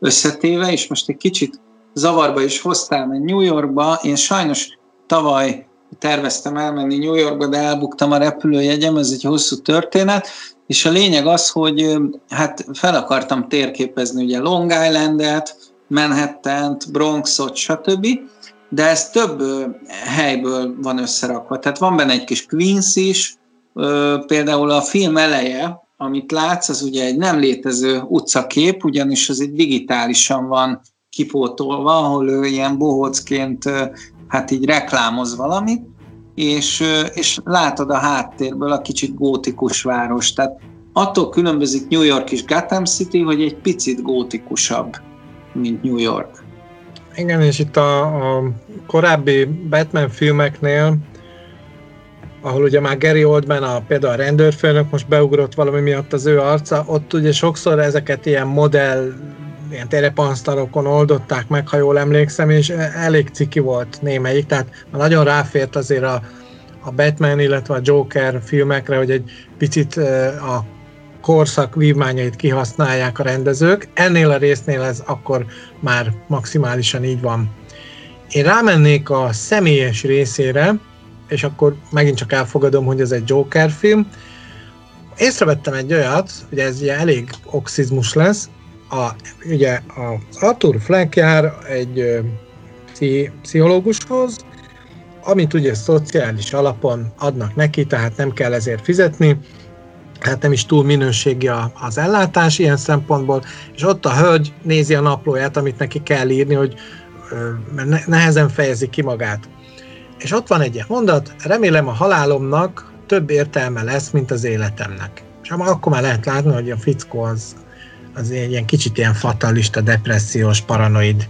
összetéve, és most egy kicsit zavarba is hoztál, mert New Yorkba, én sajnos tavaly terveztem elmenni New Yorkba, de elbuktam a repülőjegyem, ez egy hosszú történet, és a lényeg az, hogy hát fel akartam térképezni ugye Long Islandet, Manhattan-t, Bronxot, stb., de ez több helyből van összerakva. Tehát van benne egy kis Queens is, például a film eleje, amit látsz, az ugye egy nem létező utcakép, ugyanis az egy digitálisan van kipótolva, ahol ő ilyen bohócként hát így reklámoz valamit, és, és látod a háttérből a kicsit gótikus város. Tehát attól különbözik New York és Gotham City, hogy egy picit gótikusabb, mint New York. Igen, és itt a, a korábbi Batman filmeknél ahol ugye már Gary Oldman, a, például a rendőrfőnök most beugrott valami miatt az ő arca, ott ugye sokszor ezeket ilyen modell, ilyen terepansztarokon oldották meg, ha jól emlékszem, és elég ciki volt némelyik, tehát nagyon ráfért azért a, a Batman, illetve a Joker filmekre, hogy egy picit a korszak vívmányait kihasználják a rendezők. Ennél a résznél ez akkor már maximálisan így van. Én rámennék a személyes részére, és akkor megint csak elfogadom, hogy ez egy Joker film. Észrevettem egy olyat, hogy ez ugye elég oxizmus lesz, a, ugye az Arthur Fleck jár egy ö, pszichológushoz, amit ugye szociális alapon adnak neki, tehát nem kell ezért fizetni, hát nem is túl minőségi az ellátás ilyen szempontból, és ott a hölgy nézi a naplóját, amit neki kell írni, hogy nehezen fejezi ki magát. És ott van egy mondat, remélem a halálomnak több értelme lesz, mint az életemnek. És akkor már lehet látni, hogy a fickó az, az ilyen kicsit ilyen fatalista, depressziós, paranoid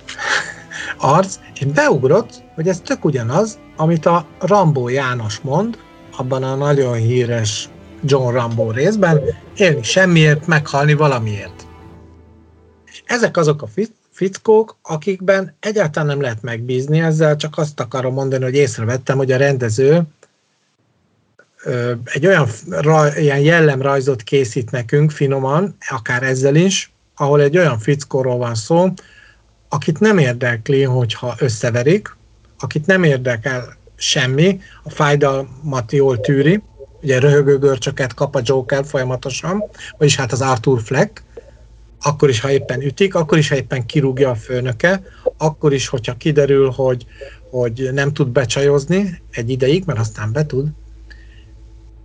[LAUGHS] arc, és beugrott, hogy ez tök ugyanaz, amit a Rambó János mond, abban a nagyon híres John Rambo részben, élni semmiért, meghalni valamiért. És ezek azok a fickók, akikben egyáltalán nem lehet megbízni ezzel, csak azt akarom mondani, hogy észrevettem, hogy a rendező egy olyan ilyen jellemrajzot készít nekünk finoman, akár ezzel is, ahol egy olyan fickóról van szó, akit nem érdekli, hogyha összeverik, akit nem érdekel semmi, a fájdalmat jól tűri, ugye röhögő görcsöket kap a Joker folyamatosan, vagyis hát az Arthur Fleck, akkor is, ha éppen ütik, akkor is, ha éppen kirúgja a főnöke, akkor is, hogyha kiderül, hogy, hogy nem tud becsajozni egy ideig, mert aztán be tud,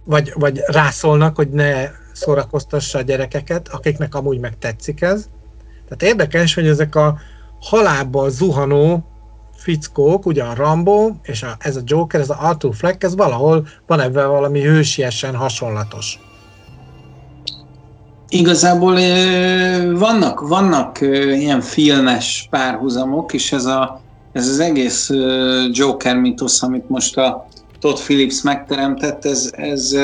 vagy, vagy rászólnak, hogy ne szórakoztassa a gyerekeket, akiknek amúgy meg tetszik ez. Tehát érdekes, hogy ezek a halálba zuhanó fickók, ugye a Rambo és a, ez a Joker, ez a Arthur Fleck, ez valahol van ebben valami hősiesen hasonlatos. Igazából vannak, vannak ilyen filmes párhuzamok, és ez, a, ez az egész Joker mitosz, amit most a Todd Phillips megteremtett, ez, ez,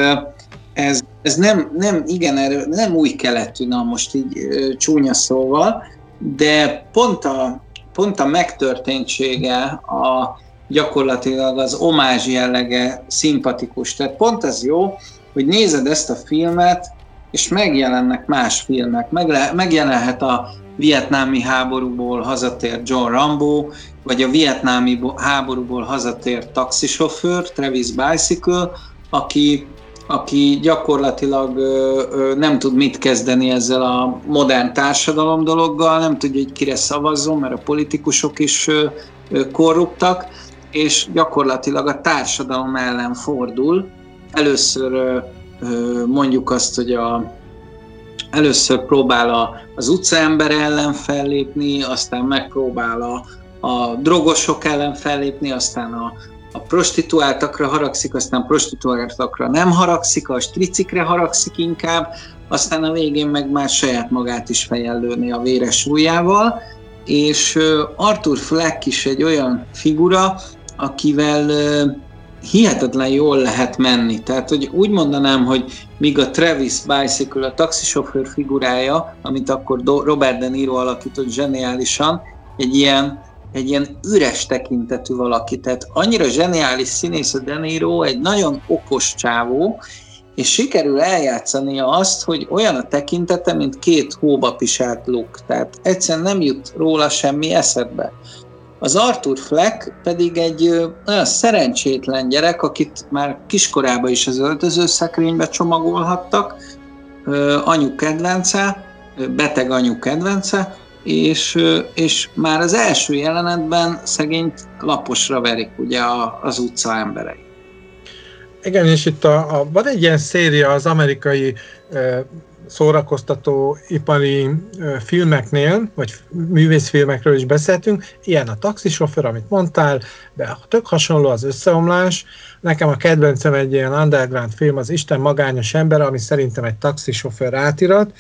ez, ez nem, nem igen erő, nem új keletű, na most így csúnya szóval, de pont a, pont a megtörténtsége, a gyakorlatilag az omázs jellege szimpatikus. Tehát pont ez jó, hogy nézed ezt a filmet, és megjelennek más filmek. Megle- megjelenhet a vietnámi háborúból hazatért John Rambo, vagy a vietnámi háborúból hazatért taxisofőr, Travis Bicycle, aki, aki gyakorlatilag ö, ö, nem tud mit kezdeni ezzel a modern társadalom dologgal, nem tudja, hogy kire szavazzon, mert a politikusok is ö, ö, korruptak, és gyakorlatilag a társadalom ellen fordul. Először ö, mondjuk azt, hogy a, először próbál a, az utcaember ellen fellépni, aztán megpróbál a, a drogosok ellen fellépni, aztán a, a prostituáltakra haragszik, aztán prostituáltakra nem haragszik, a stricikre haragszik inkább, aztán a végén meg már saját magát is fejellőni a véres ujjával, és Arthur Fleck is egy olyan figura, akivel hihetetlen jól lehet menni. Tehát, hogy úgy mondanám, hogy míg a Travis Bicycle, a taxisofőr figurája, amit akkor Robert De Niro alakított zseniálisan, egy ilyen, egy ilyen üres tekintetű valaki. Tehát annyira zseniális színész a De Niro, egy nagyon okos csávó, és sikerül eljátszania azt, hogy olyan a tekintete, mint két hóba pisált luk. Tehát egyszerűen nem jut róla semmi eszedbe. Az Arthur Fleck pedig egy olyan szerencsétlen gyerek, akit már kiskorában is az öltözőszekrénybe csomagolhattak, anyu kedvence, beteg anyu kedvence, és, és már az első jelenetben szegényt laposra verik ugye az utca emberei. Igen, és itt a, a, van egy ilyen széria az amerikai szórakoztató ipari filmeknél, vagy művészfilmekről is beszéltünk, ilyen a taxisofőr, amit mondtál, de tök hasonló az összeomlás. Nekem a kedvencem egy ilyen underground film, az Isten magányos ember, ami szerintem egy taxisofőr átirat.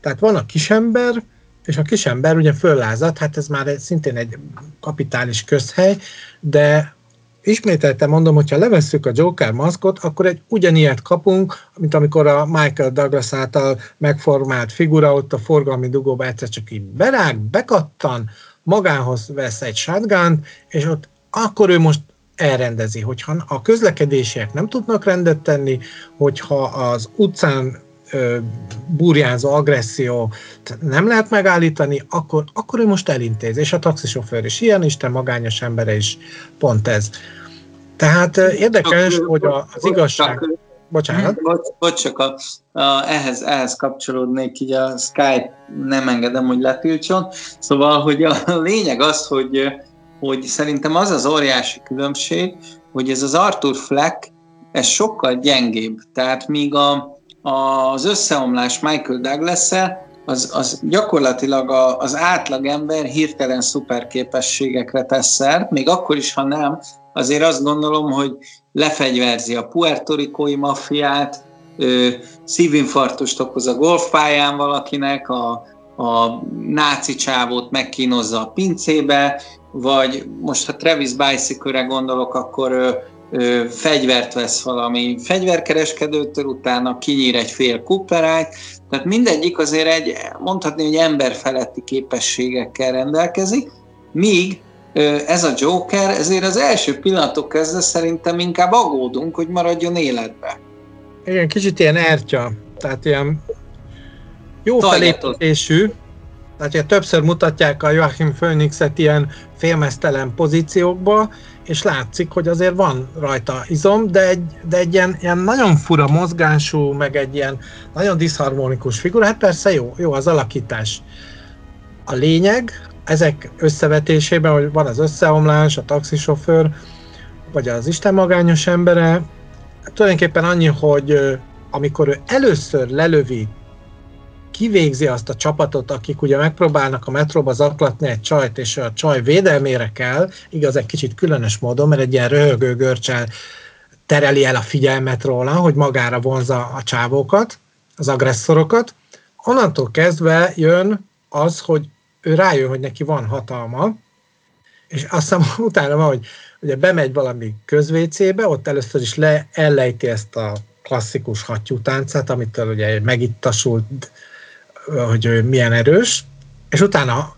Tehát van a kisember, és a kisember ugye föllázad, hát ez már egy, szintén egy kapitális közhely, de ismételten mondom, hogyha levesszük a Joker maszkot, akkor egy ugyanilyet kapunk, mint amikor a Michael Douglas által megformált figura ott a forgalmi dugóba egyszer csak így berág, bekattan, magához vesz egy shotgun, és ott akkor ő most elrendezi, hogyha a közlekedésiek nem tudnak rendet tenni, hogyha az utcán burjánzó agresszió nem lehet megállítani, akkor, akkor ő most elintéz. És a taxisofőr is ilyen, Isten magányos embere is pont ez. Tehát érdekes, hogy az igazság... Bocsánat. Bocs, csak a, a, ehhez, ehhez kapcsolódnék, így a Skype nem engedem, hogy letiltson. Szóval, hogy a [LAUGHS] lényeg az, hogy, hogy szerintem az az óriási különbség, hogy ez az Arthur Fleck, ez sokkal gyengébb. Tehát míg a, az összeomlás Michael douglas az, az gyakorlatilag a, az átlagember hirtelen szuperképességekre tesz szert, még akkor is, ha nem, azért azt gondolom, hogy lefegyverzi a puertorikói maffiát, szívinfarktust okoz a golfpályán valakinek, a, a náci csávót megkínozza a pincébe, vagy most ha Travis bicycle gondolok, akkor ő, ő fegyvert vesz valami fegyverkereskedőtől, utána kinyír egy fél kuplerájt, tehát mindegyik azért egy, mondhatni, hogy emberfeletti képességekkel rendelkezik, míg ez a Joker, ezért az első pillanatok kezdve szerintem inkább aggódunk, hogy maradjon életbe. Igen, kicsit ilyen ertya, tehát ilyen jó felépítésű, tehát ugye többször mutatják a Joachim Phoenixet ilyen félmeztelen pozíciókba, és látszik, hogy azért van rajta izom, de egy, de egy ilyen, ilyen nagyon fura mozgású, meg egy ilyen nagyon diszharmonikus figura, hát persze jó, jó az alakítás. A lényeg, ezek összevetésében, hogy van az összeomlás, a taxisofőr, vagy az Isten magányos embere, tulajdonképpen annyi, hogy amikor ő először lelövi, kivégzi azt a csapatot, akik ugye megpróbálnak a metróba zaklatni egy csajt, és a csaj védelmére kell, igaz, egy kicsit különös módon, mert egy ilyen röhögő görcsel tereli el a figyelmet róla, hogy magára vonza a csávókat, az agresszorokat. Onnantól kezdve jön az, hogy ő rájön, hogy neki van hatalma, és azt hiszem [LAUGHS] utána van, hogy ugye bemegy valami közvécébe, ott először is le, ellejti ezt a klasszikus hattyútáncát, amitől ugye megittasult, hogy ő milyen erős, és utána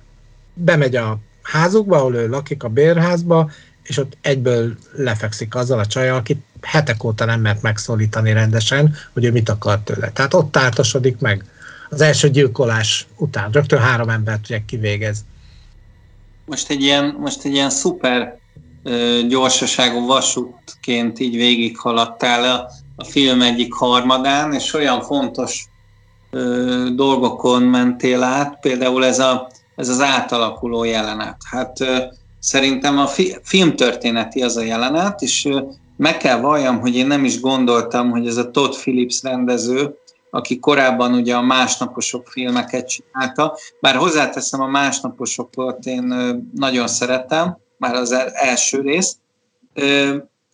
bemegy a házukba, ahol ő lakik a bérházba, és ott egyből lefekszik azzal a csajjal, akit hetek óta nem mert megszólítani rendesen, hogy ő mit akar tőle. Tehát ott tártosodik meg az első gyilkolás után. Rögtön három embert ugye kivégez. Most egy ilyen, most egy ilyen szuper ö, gyorsaságú vasútként így végighaladtál a, a film egyik harmadán, és olyan fontos ö, dolgokon mentél át, például ez, a, ez az átalakuló jelenet. Hát ö, szerintem a fi, filmtörténeti az a jelenet, és ö, meg kell valljam, hogy én nem is gondoltam, hogy ez a Todd Phillips rendező, aki korábban ugye a másnaposok filmeket csinálta, bár hozzáteszem a másnaposokat én nagyon szeretem, már az első részt.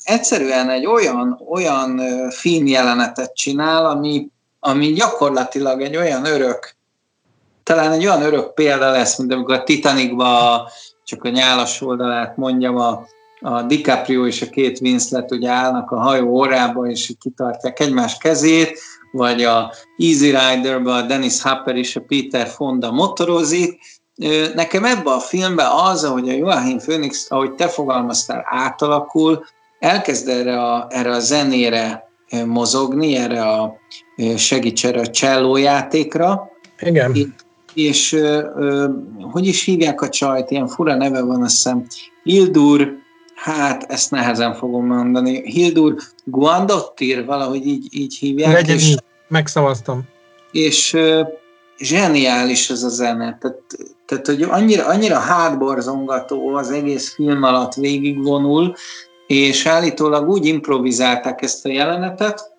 Egyszerűen egy olyan, olyan filmjelenetet csinál, ami, ami gyakorlatilag egy olyan örök, talán egy olyan örök példa lesz, mint amikor a Titanicba csak a nyálas oldalát mondjam, a, a DiCaprio és a két Winslet ugye állnak a hajó órába, és kitartják egymás kezét, vagy a Easy Rider-ben a Dennis Hopper és a Peter Fonda motorozik. Nekem ebbe a filmben az, hogy a Joachim Phoenix, ahogy te fogalmaztál, átalakul, elkezd erre a, erre a zenére mozogni, erre a segíts erre a csellójátékra. Igen. És hogy is hívják a csajt, ilyen fura neve van, azt hiszem, Hildur hát ezt nehezen fogom mondani. Hildur Guandottir, valahogy így, így hívják. Legyen és, így, megszavaztam. És zseniális ez a zene. Tehát, tehát hogy annyira, annyira hátborzongató az egész film alatt végigvonul, és állítólag úgy improvizálták ezt a jelenetet,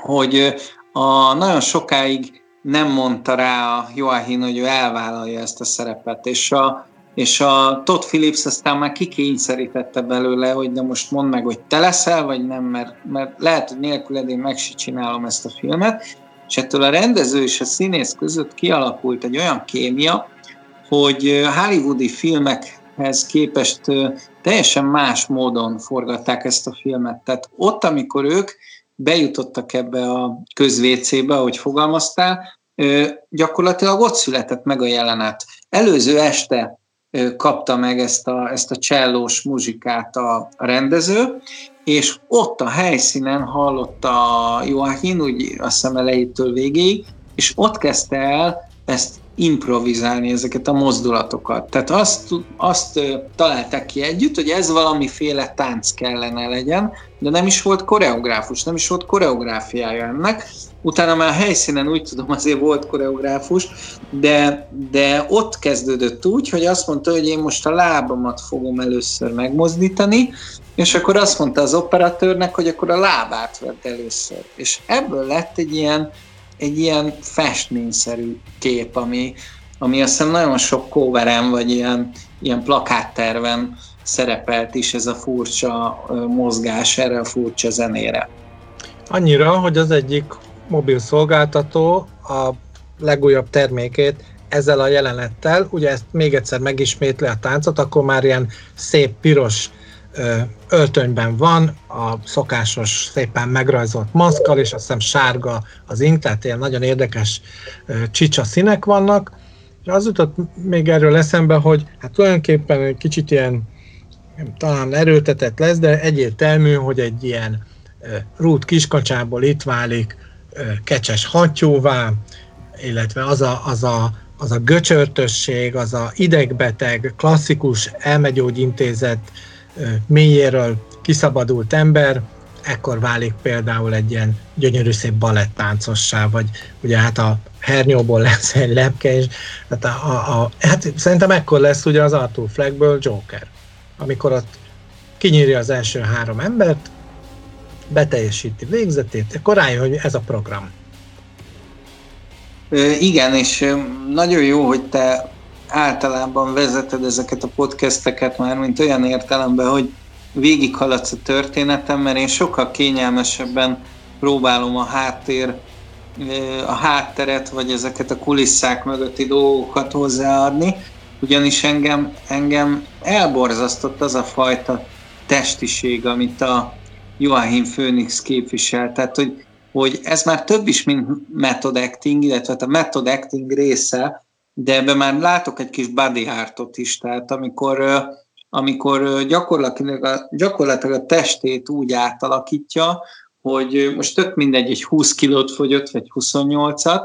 hogy a, nagyon sokáig nem mondta rá a Joachim, hogy ő elvállalja ezt a szerepet, és a, és a Todd Phillips aztán már kikényszerítette belőle, hogy de most mondd meg, hogy te leszel, vagy nem, mert, mert lehet, hogy nélküled én meg se csinálom ezt a filmet, és ettől a rendező és a színész között kialakult egy olyan kémia, hogy hollywoodi filmekhez képest teljesen más módon forgatták ezt a filmet. Tehát ott, amikor ők bejutottak ebbe a közvécébe, ahogy fogalmaztál, gyakorlatilag ott született meg a jelenet. Előző este kapta meg ezt a, ezt a csellós muzsikát a, rendező, és ott a helyszínen hallotta Joachim, úgy azt hiszem elejétől végéig, és ott kezdte el ezt improvizálni ezeket a mozdulatokat. Tehát azt, azt találták ki együtt, hogy ez valamiféle tánc kellene legyen, de nem is volt koreográfus, nem is volt koreográfiája ennek. Utána már helyszínen úgy tudom azért volt koreográfus, de, de ott kezdődött úgy, hogy azt mondta, hogy én most a lábamat fogom először megmozdítani, és akkor azt mondta az operatőrnek, hogy akkor a lábát vett először. És ebből lett egy ilyen egy ilyen festményszerű kép, ami, ami azt hiszem nagyon sok kóverem, vagy ilyen, ilyen plakátterven szerepelt is ez a furcsa mozgás erre a furcsa zenére. Annyira, hogy az egyik mobil szolgáltató a legújabb termékét ezzel a jelenettel, ugye ezt még egyszer megismétli a táncot, akkor már ilyen szép piros öltönyben van, a szokásos szépen megrajzolt maszkal, és azt hiszem sárga az ink, tehát ilyen nagyon érdekes csicsa színek vannak. És az jutott még erről eszembe, hogy hát tulajdonképpen egy kicsit ilyen talán erőltetett lesz, de egyértelmű, hogy egy ilyen rút kiskacsából itt válik kecses hattyúvá, illetve az a, az a az a göcsörtösség, az a idegbeteg, klasszikus elmegyógyintézet mélyéről kiszabadult ember, ekkor válik például egy ilyen gyönyörű szép balettáncossá, vagy ugye hát a hernyóból lesz egy lepke, és hát, a, a, a, hát szerintem ekkor lesz ugye az Arthur Fleckből Joker, amikor ott kinyírja az első három embert, beteljesíti végzetét, akkor rájön, hogy ez a program. Igen, és nagyon jó, hogy te általában vezeted ezeket a podcasteket már, mint olyan értelemben, hogy végighaladsz a történetem, mert én sokkal kényelmesebben próbálom a háttér, a hátteret, vagy ezeket a kulisszák mögötti dolgokat hozzáadni, ugyanis engem, engem elborzasztott az a fajta testiség, amit a Joachim Phoenix képvisel. Tehát, hogy, hogy ez már több is, mint method acting, illetve hát a method acting része, de ebben már látok egy kis body artot is, tehát amikor, amikor gyakorlatilag a, gyakorlatilag a testét úgy átalakítja, hogy most tök mindegy, egy 20 kilót fogyott, vagy 28-at,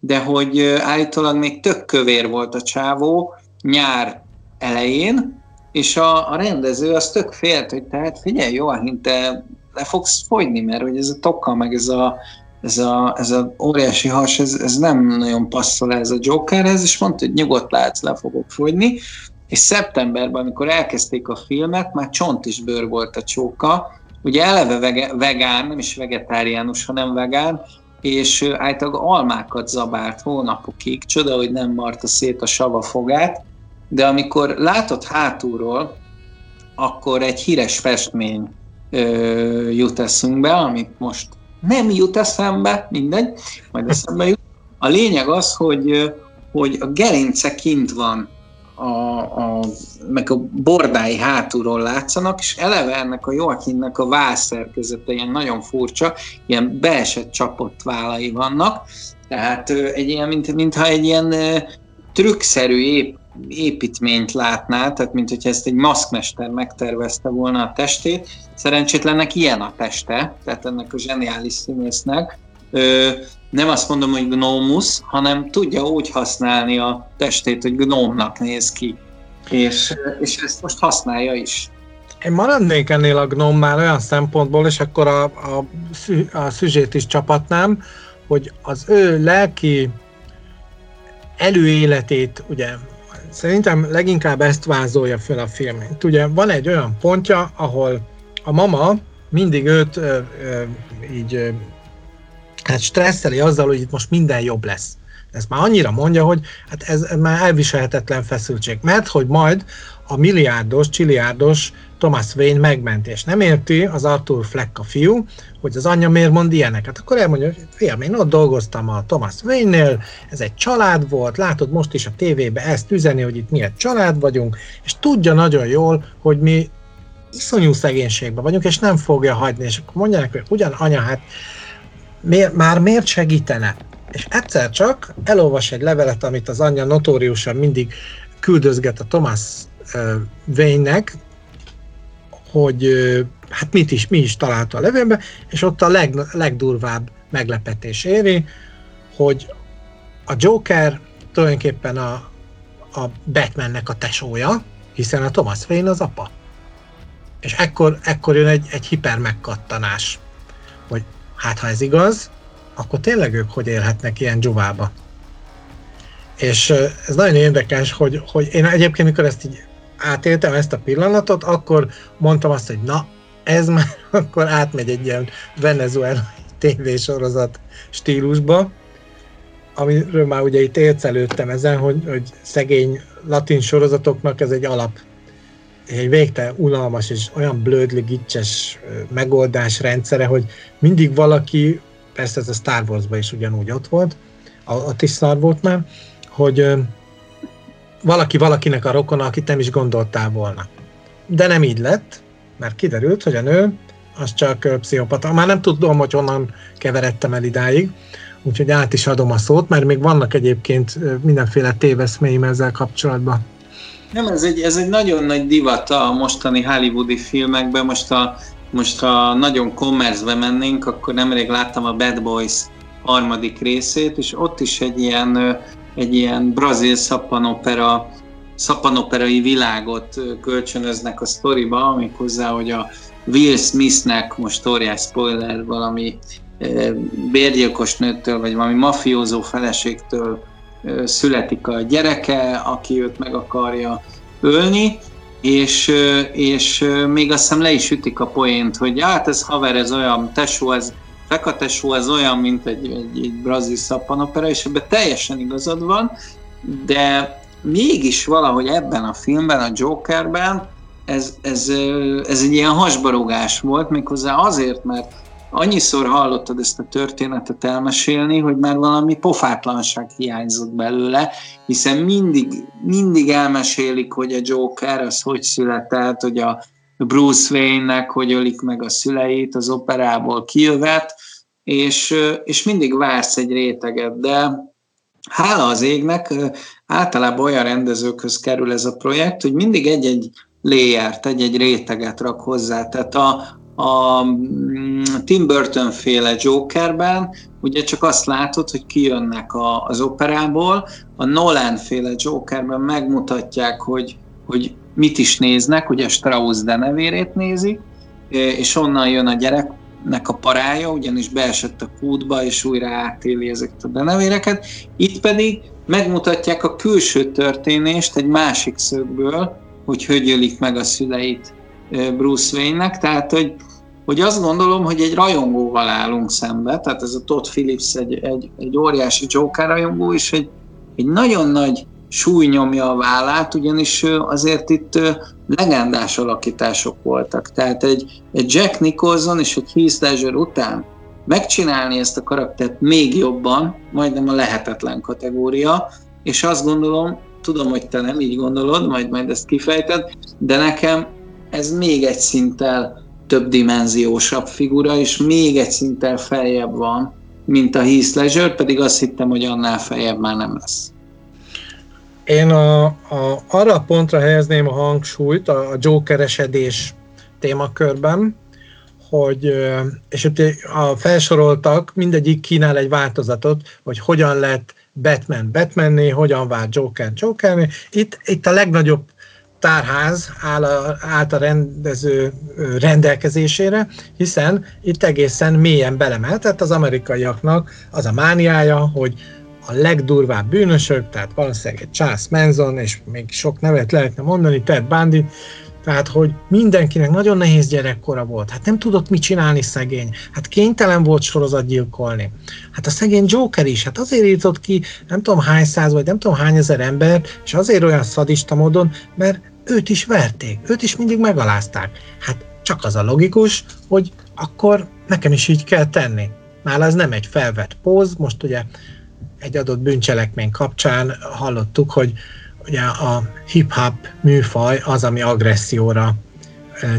de hogy állítólag még tök kövér volt a csávó nyár elején, és a, a rendező az tök félt, hogy tehát figyelj, jó, te le fogsz fogyni, mert hogy ez a tokka, meg ez a ez a, ez a óriási has, ez, ez nem nagyon passzol ez a Jokerhez, és mondta, hogy nyugodt látsz, le fogok fogyni, és szeptemberben, amikor elkezdték a filmet, már csont is bőr volt a csóka, ugye eleve vege, vegán, nem is vegetáriánus, hanem vegán, és általában almákat zabált hónapokig, csoda, hogy nem marta szét a sava fogát, de amikor látott hátulról, akkor egy híres festmény ö, jut eszünkbe, amit most nem jut eszembe, mindegy, majd eszembe jut. A lényeg az, hogy, hogy a gerince kint van, a, a, meg a bordái hátulról látszanak, és eleve ennek a Joachimnek a vászerkezete ilyen nagyon furcsa, ilyen beesett csapott vállai vannak, tehát egy ilyen, mint, mintha egy ilyen trükkszerű ép, építményt látná, tehát mint hogyha ezt egy maszkmester megtervezte volna a testét. Szerencsétlennek ilyen a teste, tehát ennek a zseniális színésznek. Ö, nem azt mondom, hogy gnómusz, hanem tudja úgy használni a testét, hogy gnómnak néz ki. És, és ezt most használja is. Én maradnék ennél a gnómmál olyan szempontból, és akkor a, a, a szüzsét is csapatnám, hogy az ő lelki előéletét ugye Szerintem leginkább ezt vázolja fel a film. Itt ugye van egy olyan pontja, ahol a mama mindig őt ö, ö, így ö, hát stresszeli azzal, hogy itt most minden jobb lesz. Ezt már annyira mondja, hogy hát ez már elviselhetetlen feszültség, mert hogy majd a milliárdos, csiliárdos Thomas Wayne megmenti, és nem érti az Arthur Fleck a fiú, hogy az anyja miért mond ilyeneket. Akkor elmondja, hogy fiam, én ott dolgoztam a Thomas Wayne-nél, ez egy család volt, látod most is a tévébe ezt üzeni, hogy itt mi egy család vagyunk, és tudja nagyon jól, hogy mi iszonyú szegénységben vagyunk, és nem fogja hagyni, és akkor mondja neki, hogy ugyan anya, hát miért, már miért segítene? És egyszer csak elolvas egy levelet, amit az anyja notóriusan mindig küldözget a Thomas Wayne-nek, hogy hát mit is, mi is találta a levélbe, és ott a leg, legdurvább meglepetés éri, hogy a Joker tulajdonképpen a, a Batmannek a tesója, hiszen a Thomas Wayne az apa. És ekkor, ekkor jön egy, egy hiper megkattanás, hogy hát ha ez igaz, akkor tényleg ők hogy élhetnek ilyen dzsuvába. És ez nagyon érdekes, hogy, hogy én egyébként, mikor ezt így átéltem ezt a pillanatot, akkor mondtam azt, hogy na, ez már [LAUGHS] akkor átmegy egy ilyen venezuelai tévésorozat stílusba, amiről már ugye itt élcelődtem ezen, hogy, hogy szegény latin sorozatoknak ez egy alap, egy végtelen unalmas és olyan blödli, gicses megoldás rendszere, hogy mindig valaki, persze ez a Star Wars-ban is ugyanúgy ott volt, ott is szar volt már, hogy valaki valakinek a rokona, akit nem is gondoltál volna. De nem így lett, mert kiderült, hogy a nő az csak pszichopata. Már nem tudom, hogy honnan keveredtem el idáig, úgyhogy át is adom a szót, mert még vannak egyébként mindenféle téveszméim ezzel kapcsolatban. Nem, ez egy, ez egy nagyon nagy divata a mostani hollywoodi filmekben. Most, a, most ha nagyon kommerzbe mennénk, akkor nemrég láttam a Bad Boys harmadik részét, és ott is egy ilyen, egy ilyen brazil szappanopera szappanoperai világot kölcsönöznek a sztoriba, méghozzá, hogy a Will Smithnek, most óriás spoiler, valami bérgyilkos nőtől, vagy valami mafiózó feleségtől születik a gyereke, aki őt meg akarja ölni, és, és még azt hiszem le is ütik a poént, hogy hát ez haver, ez olyan, tesó, ez fekatesó, ez olyan, mint egy, egy, egy brazil szappanopera, és ebben teljesen igazad van, de mégis valahogy ebben a filmben, a Jokerben ez, ez, ez egy ilyen hasbarogás volt, méghozzá azért, mert annyiszor hallottad ezt a történetet elmesélni, hogy már valami pofátlanság hiányzott belőle, hiszen mindig, mindig elmesélik, hogy a Joker az hogy született, hogy a Bruce Wayne-nek hogy ölik meg a szüleit, az operából kijövet, és, és mindig vársz egy réteget, de hála az égnek, általában olyan rendezőkhöz kerül ez a projekt, hogy mindig egy-egy layert, egy-egy réteget rak hozzá. Tehát a, a mm, Tim Burton féle Jokerben ugye csak azt látod, hogy kijönnek a, az operából, a Nolan féle Jokerben megmutatják, hogy, hogy mit is néznek, ugye Strauss denevérét nézik, és onnan jön a gyerek nek a parája, ugyanis beesett a kútba, és újra átéli ezeket a denevéreket. Itt pedig megmutatják a külső történést egy másik szögből, hogy hogy ölik meg a szüleit Bruce Wayne-nek, tehát hogy, hogy azt gondolom, hogy egy rajongóval állunk szembe, tehát ez a Todd Phillips egy, egy, egy óriási Joker rajongó, és egy, egy nagyon nagy súly nyomja a vállát, ugyanis azért itt legendás alakítások voltak. Tehát egy, egy Jack Nicholson és egy Heath Ledger után megcsinálni ezt a karaktert még jobban, majdnem a lehetetlen kategória, és azt gondolom, tudom, hogy te nem így gondolod, majd majd ezt kifejted, de nekem ez még egy szinttel több dimenziósabb figura, és még egy szinttel feljebb van, mint a Heath Ledger, pedig azt hittem, hogy annál feljebb már nem lesz. Én a, a, arra a pontra helyezném a hangsúlyt a, a Joker-esedés témakörben, hogy, és ott a felsoroltak, mindegyik kínál egy változatot, hogy hogyan lett Batman Batmanné, hogyan vált Joker Jokerné. Itt, itt a legnagyobb tárház áll a, állt a rendező rendelkezésére, hiszen itt egészen mélyen belemeltett az amerikaiaknak az a mániája, hogy a legdurvább bűnösök, tehát valószínűleg egy Charles Manson, és még sok nevet lehetne mondani, Ted Bundy, tehát, hogy mindenkinek nagyon nehéz gyerekkora volt. Hát nem tudott mit csinálni szegény. Hát kénytelen volt sorozatgyilkolni. Hát a szegény Joker is, hát azért írtott ki nem tudom hány száz, vagy nem tudom hány ezer ember, és azért olyan szadista módon, mert őt is verték, őt is mindig megalázták. Hát csak az a logikus, hogy akkor nekem is így kell tenni. Nála ez nem egy felvett póz, most ugye egy adott bűncselekmény kapcsán hallottuk, hogy ugye a hip-hop műfaj az, ami agresszióra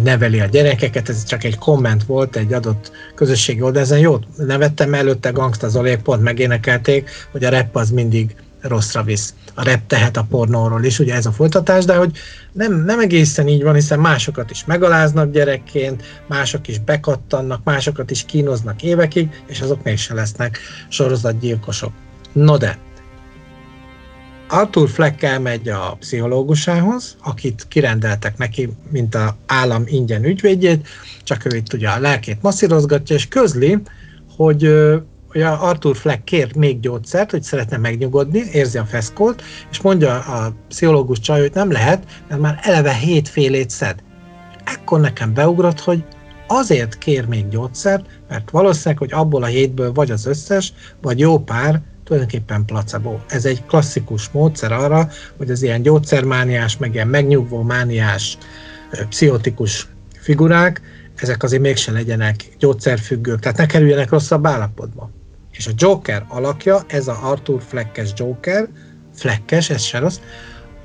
neveli a gyerekeket, ez csak egy komment volt egy adott közösségi oldal, ezen jót nevettem, előtte Gangsta Zolék pont megénekelték, hogy a rap az mindig rosszra visz. a rep tehet a pornóról is, ugye ez a folytatás, de hogy nem, nem egészen így van, hiszen másokat is megaláznak gyerekként, mások is bekattannak, másokat is kínoznak évekig, és azok mégse lesznek sorozatgyilkosok. No de, Arthur Fleck elmegy a pszichológusához, akit kirendeltek neki, mint a állam ingyen ügyvédjét, csak ő itt ugye a lelkét masszírozgatja, és közli, hogy ugye Arthur Fleck kér még gyógyszert, hogy szeretne megnyugodni, érzi a feszkót, és mondja a pszichológus csaj, hogy nem lehet, mert már eleve hétfélét szed. Ekkor nekem beugrott, hogy azért kér még gyógyszert, mert valószínűleg, hogy abból a hétből vagy az összes, vagy jó pár tulajdonképpen placebo. Ez egy klasszikus módszer arra, hogy az ilyen gyógyszermániás, meg ilyen megnyugvó mániás, pszichotikus figurák, ezek azért mégsem legyenek gyógyszerfüggők, tehát ne kerüljenek rosszabb állapotba. És a Joker alakja, ez a Arthur Fleckes Joker, Fleckes, ez se rossz,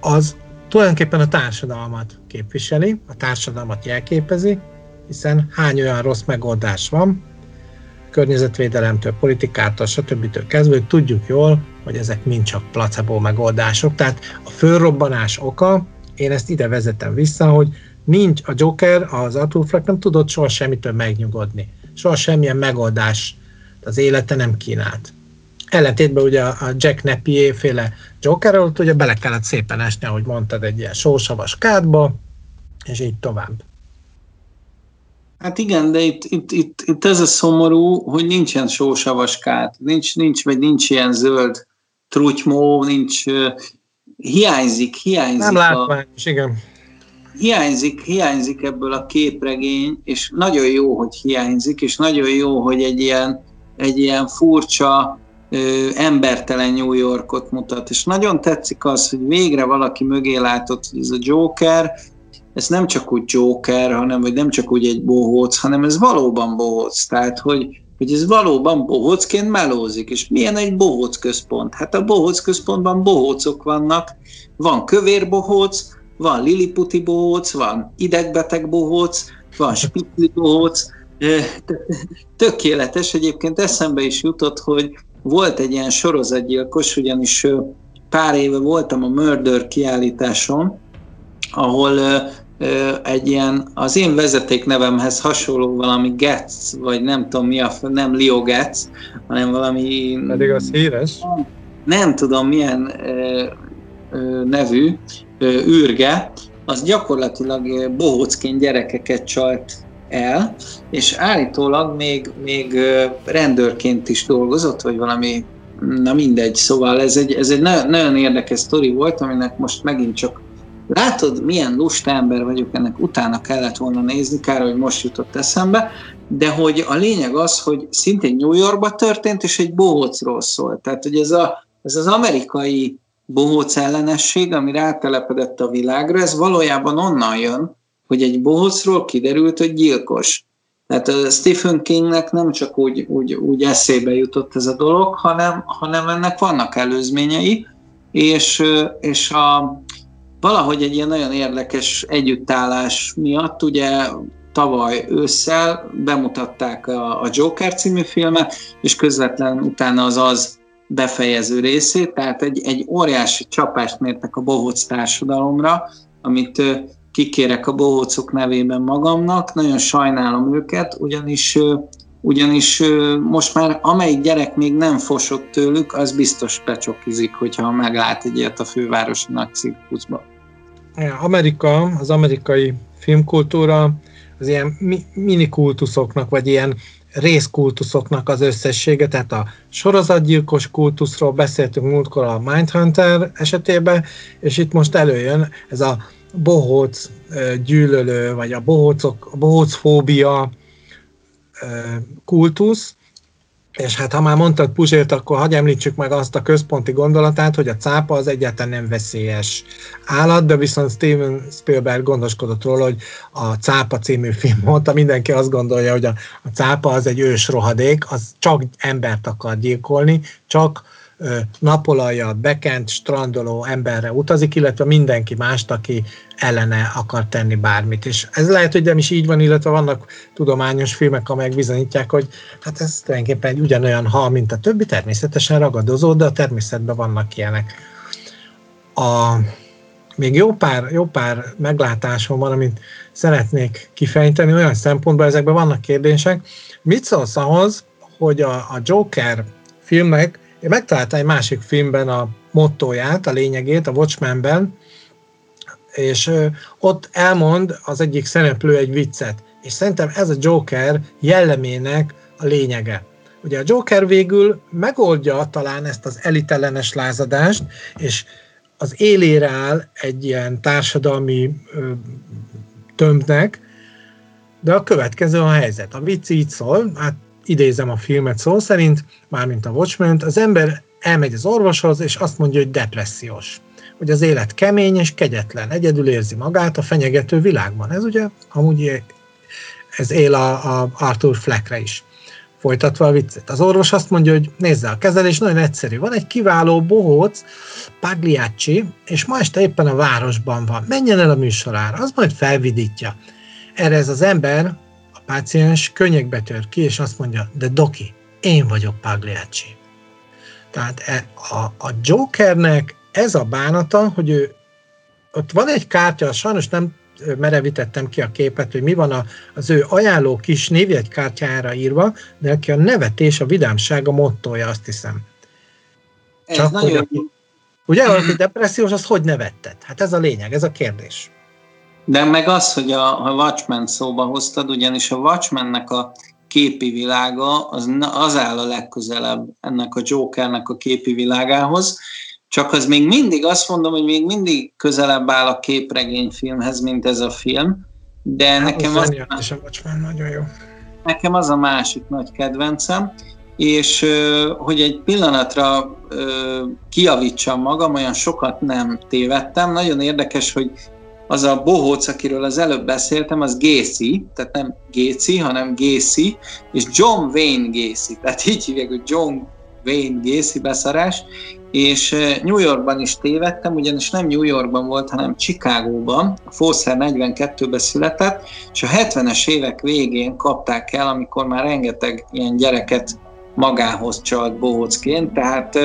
az tulajdonképpen a társadalmat képviseli, a társadalmat jelképezi, hiszen hány olyan rossz megoldás van, környezetvédelemtől, politikától, stb. kezdve, hogy tudjuk jól, hogy ezek mind csak placebo megoldások. Tehát a fölrobbanás oka, én ezt ide vezetem vissza, hogy nincs a Joker, az Arthur Fleck nem tudott soha semmitől megnyugodni. Soha semmilyen megoldás az élete nem kínált. Ellentétben ugye a Jack Napier féle Joker ott ugye bele kellett szépen esni, ahogy mondtad, egy ilyen sósavas kádba, és így tovább. Hát igen, de itt, itt, itt, itt ez a szomorú, hogy nincsen sósavas kát, nincs, nincs, vagy nincs ilyen zöld trutymó, nincs, hiányzik, hiányzik. Nem látványos, igen hiányzik, hiányzik ebből a képregény, és nagyon jó, hogy hiányzik, és nagyon jó, hogy egy ilyen, egy ilyen furcsa, ö, embertelen New Yorkot mutat, és nagyon tetszik az, hogy végre valaki mögé látott, hogy ez a Joker, ez nem csak úgy Joker, hanem vagy nem csak úgy egy bohóc, hanem ez valóban bohóc, tehát hogy, hogy ez valóban bohócként melózik, és milyen egy bohóc központ? Hát a bohóc központban bohócok vannak, van kövér bohóc, van liliputi bohóc, van idegbeteg bohóc, van spitli bohóc, tökéletes. Egyébként eszembe is jutott, hogy volt egy ilyen sorozatgyilkos, ugyanis pár éve voltam a Murder kiállításon, ahol egy ilyen, az én vezetéknevemhez hasonló valami Getz, vagy nem tudom mi a, nem Leo Getz, hanem valami... Pedig az híres. Nem tudom milyen nevű űrge, az gyakorlatilag bohócként gyerekeket csalt el, és állítólag még, még rendőrként is dolgozott, vagy valami, na mindegy, szóval ez egy, ez egy nagyon, nagyon érdekes sztori volt, aminek most megint csak látod, milyen lusta ember vagyok, ennek utána kellett volna nézni, kár, hogy most jutott eszembe, de hogy a lényeg az, hogy szintén New Yorkban történt, és egy bohócról szólt. Tehát, hogy ez, a, ez az amerikai bohóc ellenesség, ami rátelepedett a világra, ez valójában onnan jön, hogy egy bohócról kiderült, hogy gyilkos. Tehát a Stephen Kingnek nem csak úgy, úgy, úgy eszébe jutott ez a dolog, hanem, hanem ennek vannak előzményei, és, és a, valahogy egy ilyen nagyon érdekes együttállás miatt, ugye tavaly ősszel bemutatták a, a Joker című filmet, és közvetlen utána az az befejező részét, tehát egy, egy óriási csapást mértek a bohóc társadalomra, amit kikérek a bohócok nevében magamnak, nagyon sajnálom őket, ugyanis ugyanis most már amelyik gyerek még nem fosott tőlük, az biztos becsokizik, hogyha meglát egy ilyet a fővárosi nagy cirkuszban. Amerika, az amerikai filmkultúra az ilyen minikultuszoknak, vagy ilyen részkultuszoknak az összessége, tehát a sorozatgyilkos kultuszról beszéltünk múltkor a Mindhunter esetében, és itt most előjön ez a bohóc gyűlölő, vagy a bohócok, a bohócfóbia kultusz, és hát ha már mondtad Puzsért, akkor hagyj említsük meg azt a központi gondolatát, hogy a cápa az egyáltalán nem veszélyes állat, de viszont Steven Spielberg gondoskodott róla, hogy a cápa című film mondta, mindenki azt gondolja, hogy a, a cápa az egy ős rohadék, az csak embert akar gyilkolni, csak napolajjal bekent, strandoló emberre utazik, illetve mindenki mást, aki ellene akar tenni bármit. És ez lehet, hogy nem is így van, illetve vannak tudományos filmek, amelyek bizonyítják, hogy hát ez tulajdonképpen egy ugyanolyan hal, mint a többi, természetesen ragadozó, de a természetben vannak ilyenek. A, még jó pár, jó pár meglátásom van, amit szeretnék kifejteni olyan szempontból, ezekben vannak kérdések. Mit szólsz ahhoz, hogy a, a Joker filmnek, én megtaláltam egy másik filmben a mottóját, a lényegét, a Watchmenben, és ott elmond az egyik szereplő egy viccet, és szerintem ez a Joker jellemének a lényege. Ugye a Joker végül megoldja talán ezt az elitellenes lázadást, és az élére áll egy ilyen társadalmi tömbnek, de a következő a helyzet. A vicc így szól, hát idézem a filmet szó szerint, mármint a watchmen az ember elmegy az orvoshoz, és azt mondja, hogy depressziós. Hogy az élet kemény és kegyetlen, egyedül érzi magát a fenyegető világban. Ez ugye amúgy ez él a, a Arthur Fleckre is. Folytatva a viccet. Az orvos azt mondja, hogy nézze, a kezelés nagyon egyszerű. Van egy kiváló bohóc, Pagliacci, és ma este éppen a városban van. Menjen el a műsorára, az majd felvidítja. Erre ez az ember, páciens könnyekbe tör ki, és azt mondja, de doki, én vagyok Pagliacci. Tehát e, a, a Jokernek ez a bánata, hogy ő ott van egy kártya, sajnos nem merevítettem ki a képet, hogy mi van a, az ő ajánló kis névjegykártyára írva, de neki a nevetés, a vidámság a mottoja, azt hiszem. Ez Csak nagyon... Hogy, ugye, valaki depressziós, az hogy nevetted? Hát ez a lényeg, ez a kérdés. De meg az, hogy a, a Watchmen szóba hoztad, ugyanis a Watchmennek a képi világa az, az áll a legközelebb ennek a Jokernek a képi világához, csak az még mindig, azt mondom, hogy még mindig közelebb áll a képregényfilmhez, mint ez a film, de hát, nekem az, az, a Watchmen nagyon jó. nekem az a másik nagy kedvencem, és hogy egy pillanatra kiavítsam magam, olyan sokat nem tévedtem. Nagyon érdekes, hogy az a bohóc, akiről az előbb beszéltem, az Gacy, tehát nem Gacy, hanem Gacy, és John Wayne Gacy, tehát így hívják, hogy John Wayne Gacy beszarás, és New Yorkban is tévedtem, ugyanis nem New Yorkban volt, hanem Chicagóban, a Fosser 42-ben született, és a 70-es évek végén kapták el, amikor már rengeteg ilyen gyereket magához csalt bohócként, tehát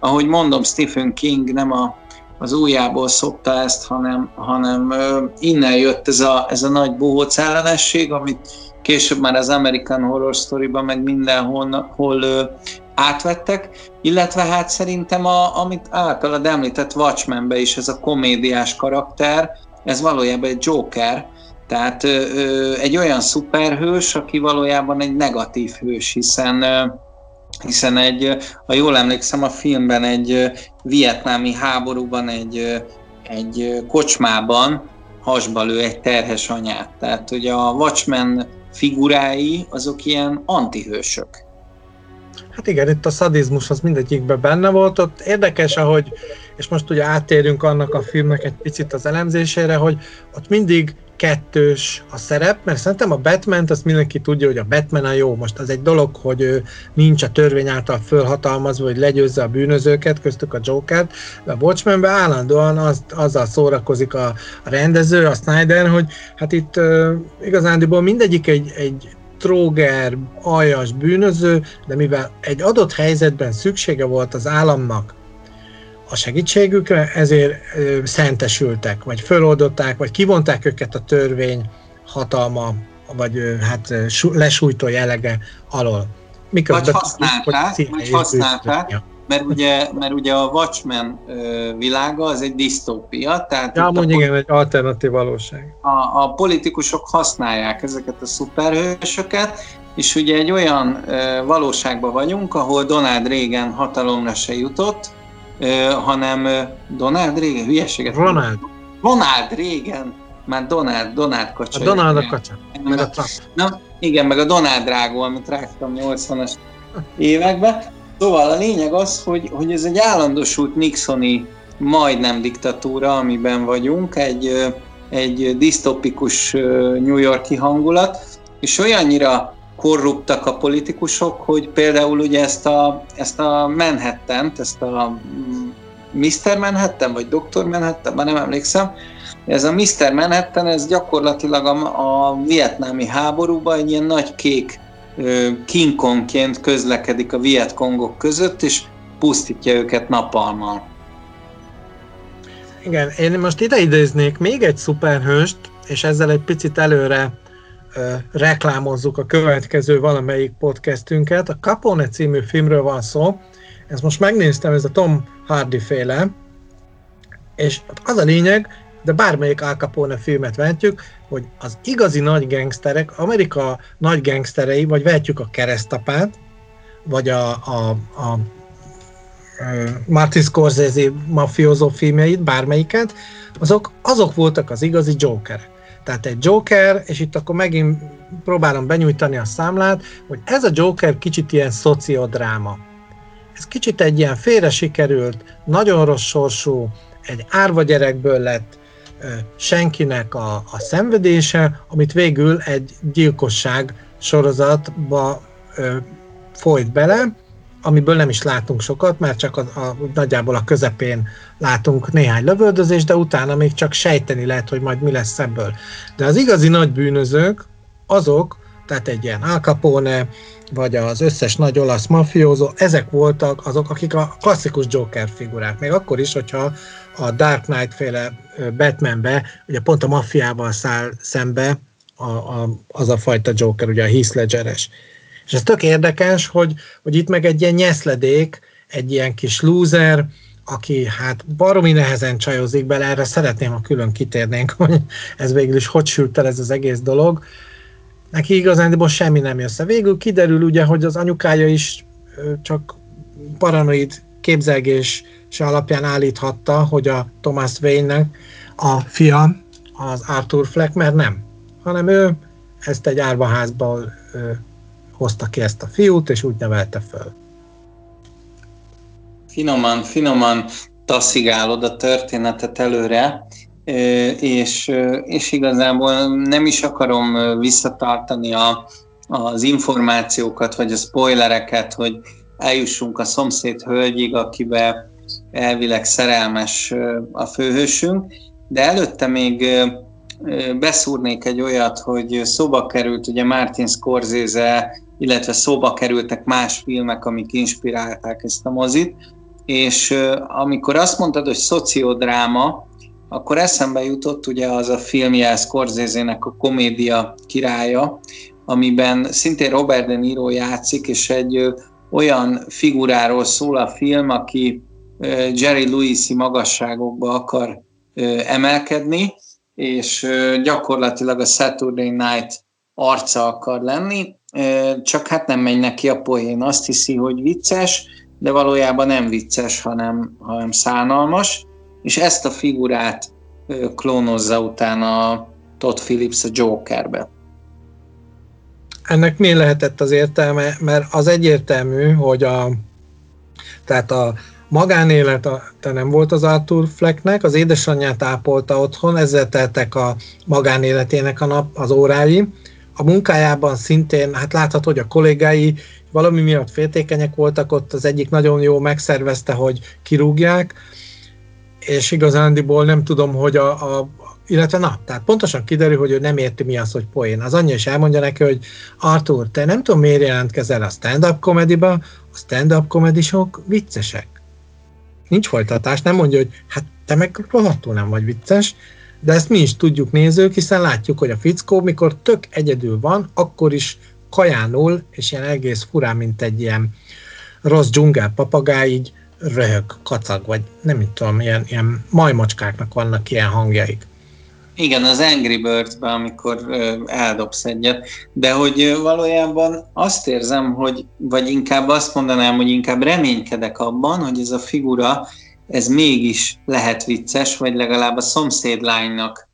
ahogy mondom, Stephen King nem a, az újjából szokta ezt, hanem, hanem innen jött ez a, ez a nagy bohóc ellenesség, amit később már az American Horror Story-ban, meg mindenhol hol, átvettek, illetve hát szerintem, a, amit általad említett Watchmenbe is ez a komédiás karakter, ez valójában egy Joker, tehát ö, egy olyan szuperhős, aki valójában egy negatív hős, hiszen ö, hiszen egy, ha jól emlékszem, a filmben egy vietnámi háborúban egy, egy kocsmában hasba lő egy terhes anyát. Tehát ugye a Watchmen figurái azok ilyen antihősök. Hát igen, itt a szadizmus az mindegyikben benne volt. Ott érdekes, ahogy, és most ugye áttérünk annak a filmnek egy picit az elemzésére, hogy ott mindig kettős a szerep, mert szerintem a batman azt mindenki tudja, hogy a Batman a jó. Most az egy dolog, hogy ő nincs a törvény által fölhatalmazva, hogy legyőzze a bűnözőket, köztük a joker de a Watchmenben állandóan az, azzal szórakozik a, a rendező, a Snyder, hogy hát itt uh, igazándiból mindegyik egy, egy tróger, aljas bűnöző, de mivel egy adott helyzetben szüksége volt az államnak a segítségükre, ezért szentesültek, vagy föloldották, vagy kivonták őket a törvény hatalma, vagy hát lesújtó jellege alól. Miközben vagy használták, vagy használták, mert ugye, mert ugye a Watchmen világa az egy disztópia, tehát... Ja, mondjuk igen, egy alternatív valóság. A, a politikusok használják ezeket a szuperhősöket, és ugye egy olyan valóságban vagyunk, ahol Donald Reagan hatalomra se jutott, ö, hanem ö, Donald Reagan, hülyeséget Ronald. Ronald Reagan, már Donald, Donald kacsa. A Donald a kacsa, meg a Trump. Na, igen, meg a Donald Drágó, amit rágtam 80-as években. Szóval a lényeg az, hogy, hogy ez egy állandósult Nixoni majdnem diktatúra, amiben vagyunk, egy, egy disztopikus New Yorki hangulat, és olyannyira korruptak a politikusok, hogy például ugye ezt a, ezt a manhattan ezt a Mr. Manhattan, vagy Dr. Manhattan, már nem emlékszem, ez a Mr. Manhattan, ez gyakorlatilag a, a vietnámi háborúban egy ilyen nagy kék King Kongként közlekedik a Vietkongok között, és pusztítja őket napalmal. Igen, én most ide idéznék még egy szuperhőst, és ezzel egy picit előre reklámozzuk a következő valamelyik podcastünket. A Capone című filmről van szó. Ezt most megnéztem, ez a Tom Hardy féle, és az a lényeg, de bármelyik Al Capone filmet vehetjük, hogy az igazi nagy gangsterek, Amerika nagy gangsterei, vagy vehetjük a keresztapát, vagy a, a, a Martin Scorsese mafiózó filmjeit, bármelyiket, azok, azok voltak az igazi Joker. Tehát egy Joker, és itt akkor megint próbálom benyújtani a számlát, hogy ez a Joker kicsit ilyen szociodráma. Ez kicsit egy ilyen félre sikerült, nagyon rossz sorsú, egy árva gyerekből lett senkinek a, a szenvedése, amit végül egy gyilkosság sorozatba ö, folyt bele, amiből nem is látunk sokat, mert csak a, a, nagyjából a közepén látunk néhány lövöldözést, de utána még csak sejteni lehet, hogy majd mi lesz ebből. De az igazi nagy bűnözők, azok, tehát egy ilyen Al Capone, vagy az összes nagy olasz mafiózó, ezek voltak azok, akik a klasszikus Joker figurák. Még akkor is, hogyha a Dark Knight féle Batmanbe, ugye pont a maffiával száll szembe a, a, az a fajta Joker, ugye a Heath Ledger-es. És ez tök érdekes, hogy, hogy itt meg egy ilyen nyeszledék, egy ilyen kis loser, aki hát baromi nehezen csajozik bele, erre szeretném, ha külön kitérnénk, [LAUGHS] hogy ez végül is hogy sült el ez az egész dolog. Neki igazán semmi nem jössze. Végül kiderül ugye, hogy az anyukája is csak paranoid képzelgés alapján állíthatta, hogy a Thomas Wayne-nek a fia az Arthur Fleck, mert nem, hanem ő ezt egy árvaházból hozta ki ezt a fiút, és úgy nevelte föl. Finoman, finoman taszigálod a történetet előre, és, és igazából nem is akarom visszatartani a, az információkat, vagy a spoilereket, hogy eljussunk a szomszéd hölgyig, akibe elvileg szerelmes a főhősünk, de előtte még beszúrnék egy olyat, hogy szóba került ugye Martin Scorsese, illetve szóba kerültek más filmek, amik inspirálták ezt a mozit, és amikor azt mondtad, hogy szociodráma, akkor eszembe jutott ugye az a filmje Scorsese-nek a komédia királya, amiben szintén Robert De Niro játszik, és egy olyan figuráról szól a film, aki Jerry Lewis-i magasságokba akar emelkedni, és gyakorlatilag a Saturday Night arca akar lenni, csak hát nem megy neki a poén. Azt hiszi, hogy vicces, de valójában nem vicces, hanem, hanem szánalmas, és ezt a figurát klónozza utána Todd Phillips a Jokerbe. Ennek mi lehetett az értelme? Mert az egyértelmű, hogy a, tehát a magánélete nem volt az Arthur Flecknek, az édesanyját ápolta otthon, ezzel teltek a magánéletének a nap, az órái. A munkájában szintén, hát látható, hogy a kollégái valami miatt féltékenyek voltak, ott az egyik nagyon jó megszervezte, hogy kirúgják, és igazándiból nem tudom, hogy a, a illetve na, tehát pontosan kiderül, hogy ő nem érti mi az, hogy poén. Az anyja is elmondja neki, hogy Arthur, te nem tudom miért jelentkezel a stand-up komediba, a stand-up komedisok viccesek. Nincs folytatás, nem mondja, hogy hát te meg rohadtul nem vagy vicces, de ezt mi is tudjuk nézők, hiszen látjuk, hogy a fickó, mikor tök egyedül van, akkor is kajánul, és ilyen egész furán, mint egy ilyen rossz dzsungel papagáj, így röhög, kacag, vagy nem tudom, ilyen, ilyen majmocskáknak vannak ilyen hangjaik. Igen, az Angry birds amikor eldobsz egyet, de hogy valójában azt érzem, hogy, vagy inkább azt mondanám, hogy inkább reménykedek abban, hogy ez a figura, ez mégis lehet vicces, vagy legalább a szomszédlánynak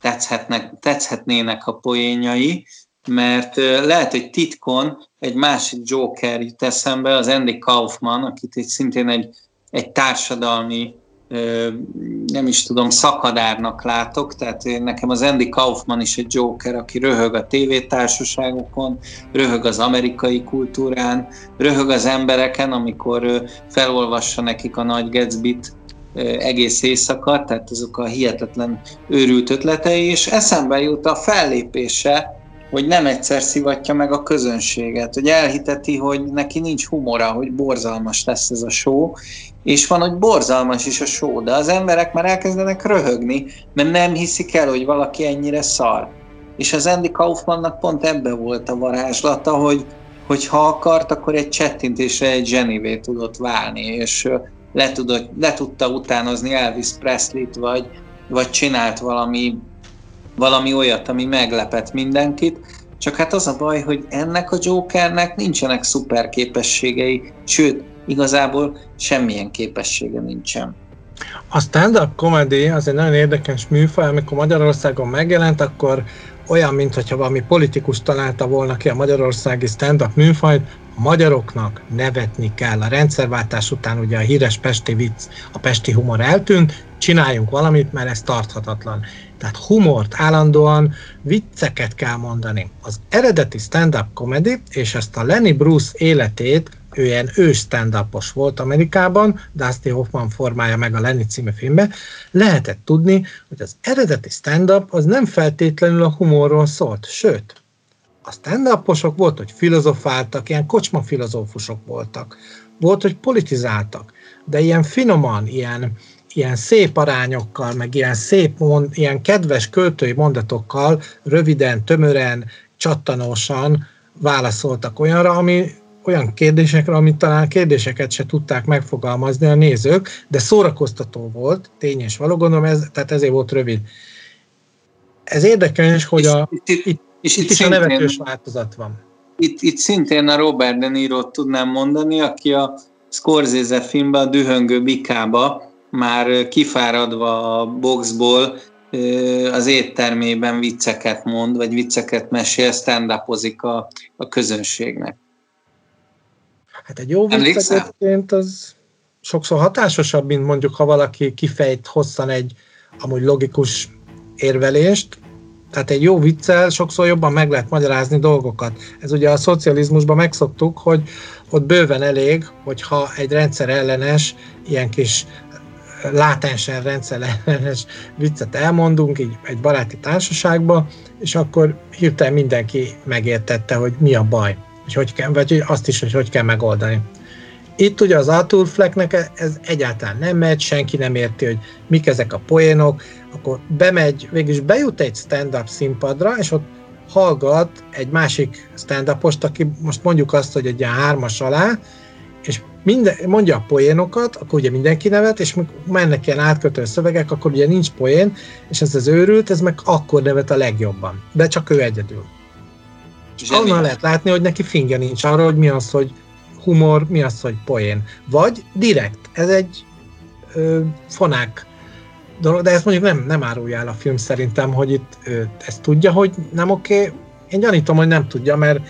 tetszhetnek, tetszhetnének a poénjai, mert lehet, hogy titkon egy másik Joker jut eszembe, az Andy Kaufman, akit egy szintén egy, egy társadalmi nem is tudom, szakadárnak látok, tehát nekem az Andy Kaufman is egy Joker, aki röhög a tévétársaságokon, röhög az amerikai kultúrán, röhög az embereken, amikor felolvassa nekik a nagy Gatsby-t egész éjszaka, tehát azok a hihetetlen őrült ötletei, és eszembe jut a fellépése hogy nem egyszer szivatja meg a közönséget, hogy elhiteti, hogy neki nincs humora, hogy borzalmas lesz ez a show, és van, hogy borzalmas is a show, de az emberek már elkezdenek röhögni, mert nem hiszik el, hogy valaki ennyire szar. És az Andy Kaufmannak pont ebbe volt a varázslata, hogy, hogy ha akart, akkor egy csettintésre egy zsenivé tudott válni, és le, tudott, le tudta utánozni Elvis Presley-t, vagy, vagy csinált valami, valami olyat, ami meglepett mindenkit. Csak hát az a baj, hogy ennek a Jokernek nincsenek szuper képességei, sőt, igazából semmilyen képessége nincsen. A stand-up comedy az egy nagyon érdekes műfaj, amikor Magyarországon megjelent, akkor olyan, mintha valami politikus találta volna ki a magyarországi stand-up műfajt, magyaroknak nevetni kell. A rendszerváltás után ugye a híres pesti vicc, a pesti humor eltűnt, csináljunk valamit, mert ez tarthatatlan. Tehát humort állandóan, vicceket kell mondani. Az eredeti stand-up comedy, és ezt a Lenny Bruce életét ő ilyen ős stand volt Amerikában, Dusty Hoffman formája meg a Lenny című filmbe, lehetett tudni, hogy az eredeti stand-up az nem feltétlenül a humorról szólt, sőt, a stand volt, hogy filozofáltak, ilyen kocsma filozófusok voltak, volt, hogy politizáltak, de ilyen finoman, ilyen, ilyen szép arányokkal, meg ilyen szép, mond, ilyen kedves költői mondatokkal, röviden, tömören, csattanósan válaszoltak olyanra, ami olyan kérdésekre, amit talán kérdéseket se tudták megfogalmazni a nézők, de szórakoztató volt, tény és való, gondolom, ez, tehát ezért volt rövid. Ez érdekes, hogy a, itt, itt, itt, és itt, itt is a nevetős változat van. Itt, itt szintén a Robert De niro tudnám mondani, aki a Scorsese filmben, a Dühöngő Bikába már kifáradva a boxból az éttermében vicceket mond, vagy vicceket mesél, stand a, a közönségnek. Hát egy jó vicc egyébként az sokszor hatásosabb, mint mondjuk, ha valaki kifejt hosszan egy amúgy logikus érvelést, tehát egy jó viccel sokszor jobban meg lehet magyarázni dolgokat. Ez ugye a szocializmusban megszoktuk, hogy ott bőven elég, hogyha egy rendszer ellenes, ilyen kis látensen rendszer ellenes viccet elmondunk, így egy baráti társaságba, és akkor hirtelen mindenki megértette, hogy mi a baj és hogy kell, vagy azt is, hogy hogy kell megoldani. Itt ugye az Arthur Flecknek ez egyáltalán nem megy, senki nem érti, hogy mik ezek a poénok, akkor bemegy, végülis bejut egy stand-up színpadra, és ott hallgat egy másik stand aki most mondjuk azt, hogy egy ilyen hármas alá, minden, mondja a poénokat, akkor ugye mindenki nevet, és mennek ilyen átkötő szövegek, akkor ugye nincs poén, és ez az őrült, ez meg akkor nevet a legjobban. De csak ő egyedül. Onnan lehet látni, hogy neki finge nincs arra, hogy mi az, hogy humor, mi az, hogy poén. Vagy direkt. Ez egy ö, fonák dolog, de ezt mondjuk nem, nem árulja el a film szerintem, hogy itt ö, ezt tudja, hogy nem oké. Okay. Én gyanítom, hogy nem tudja, mert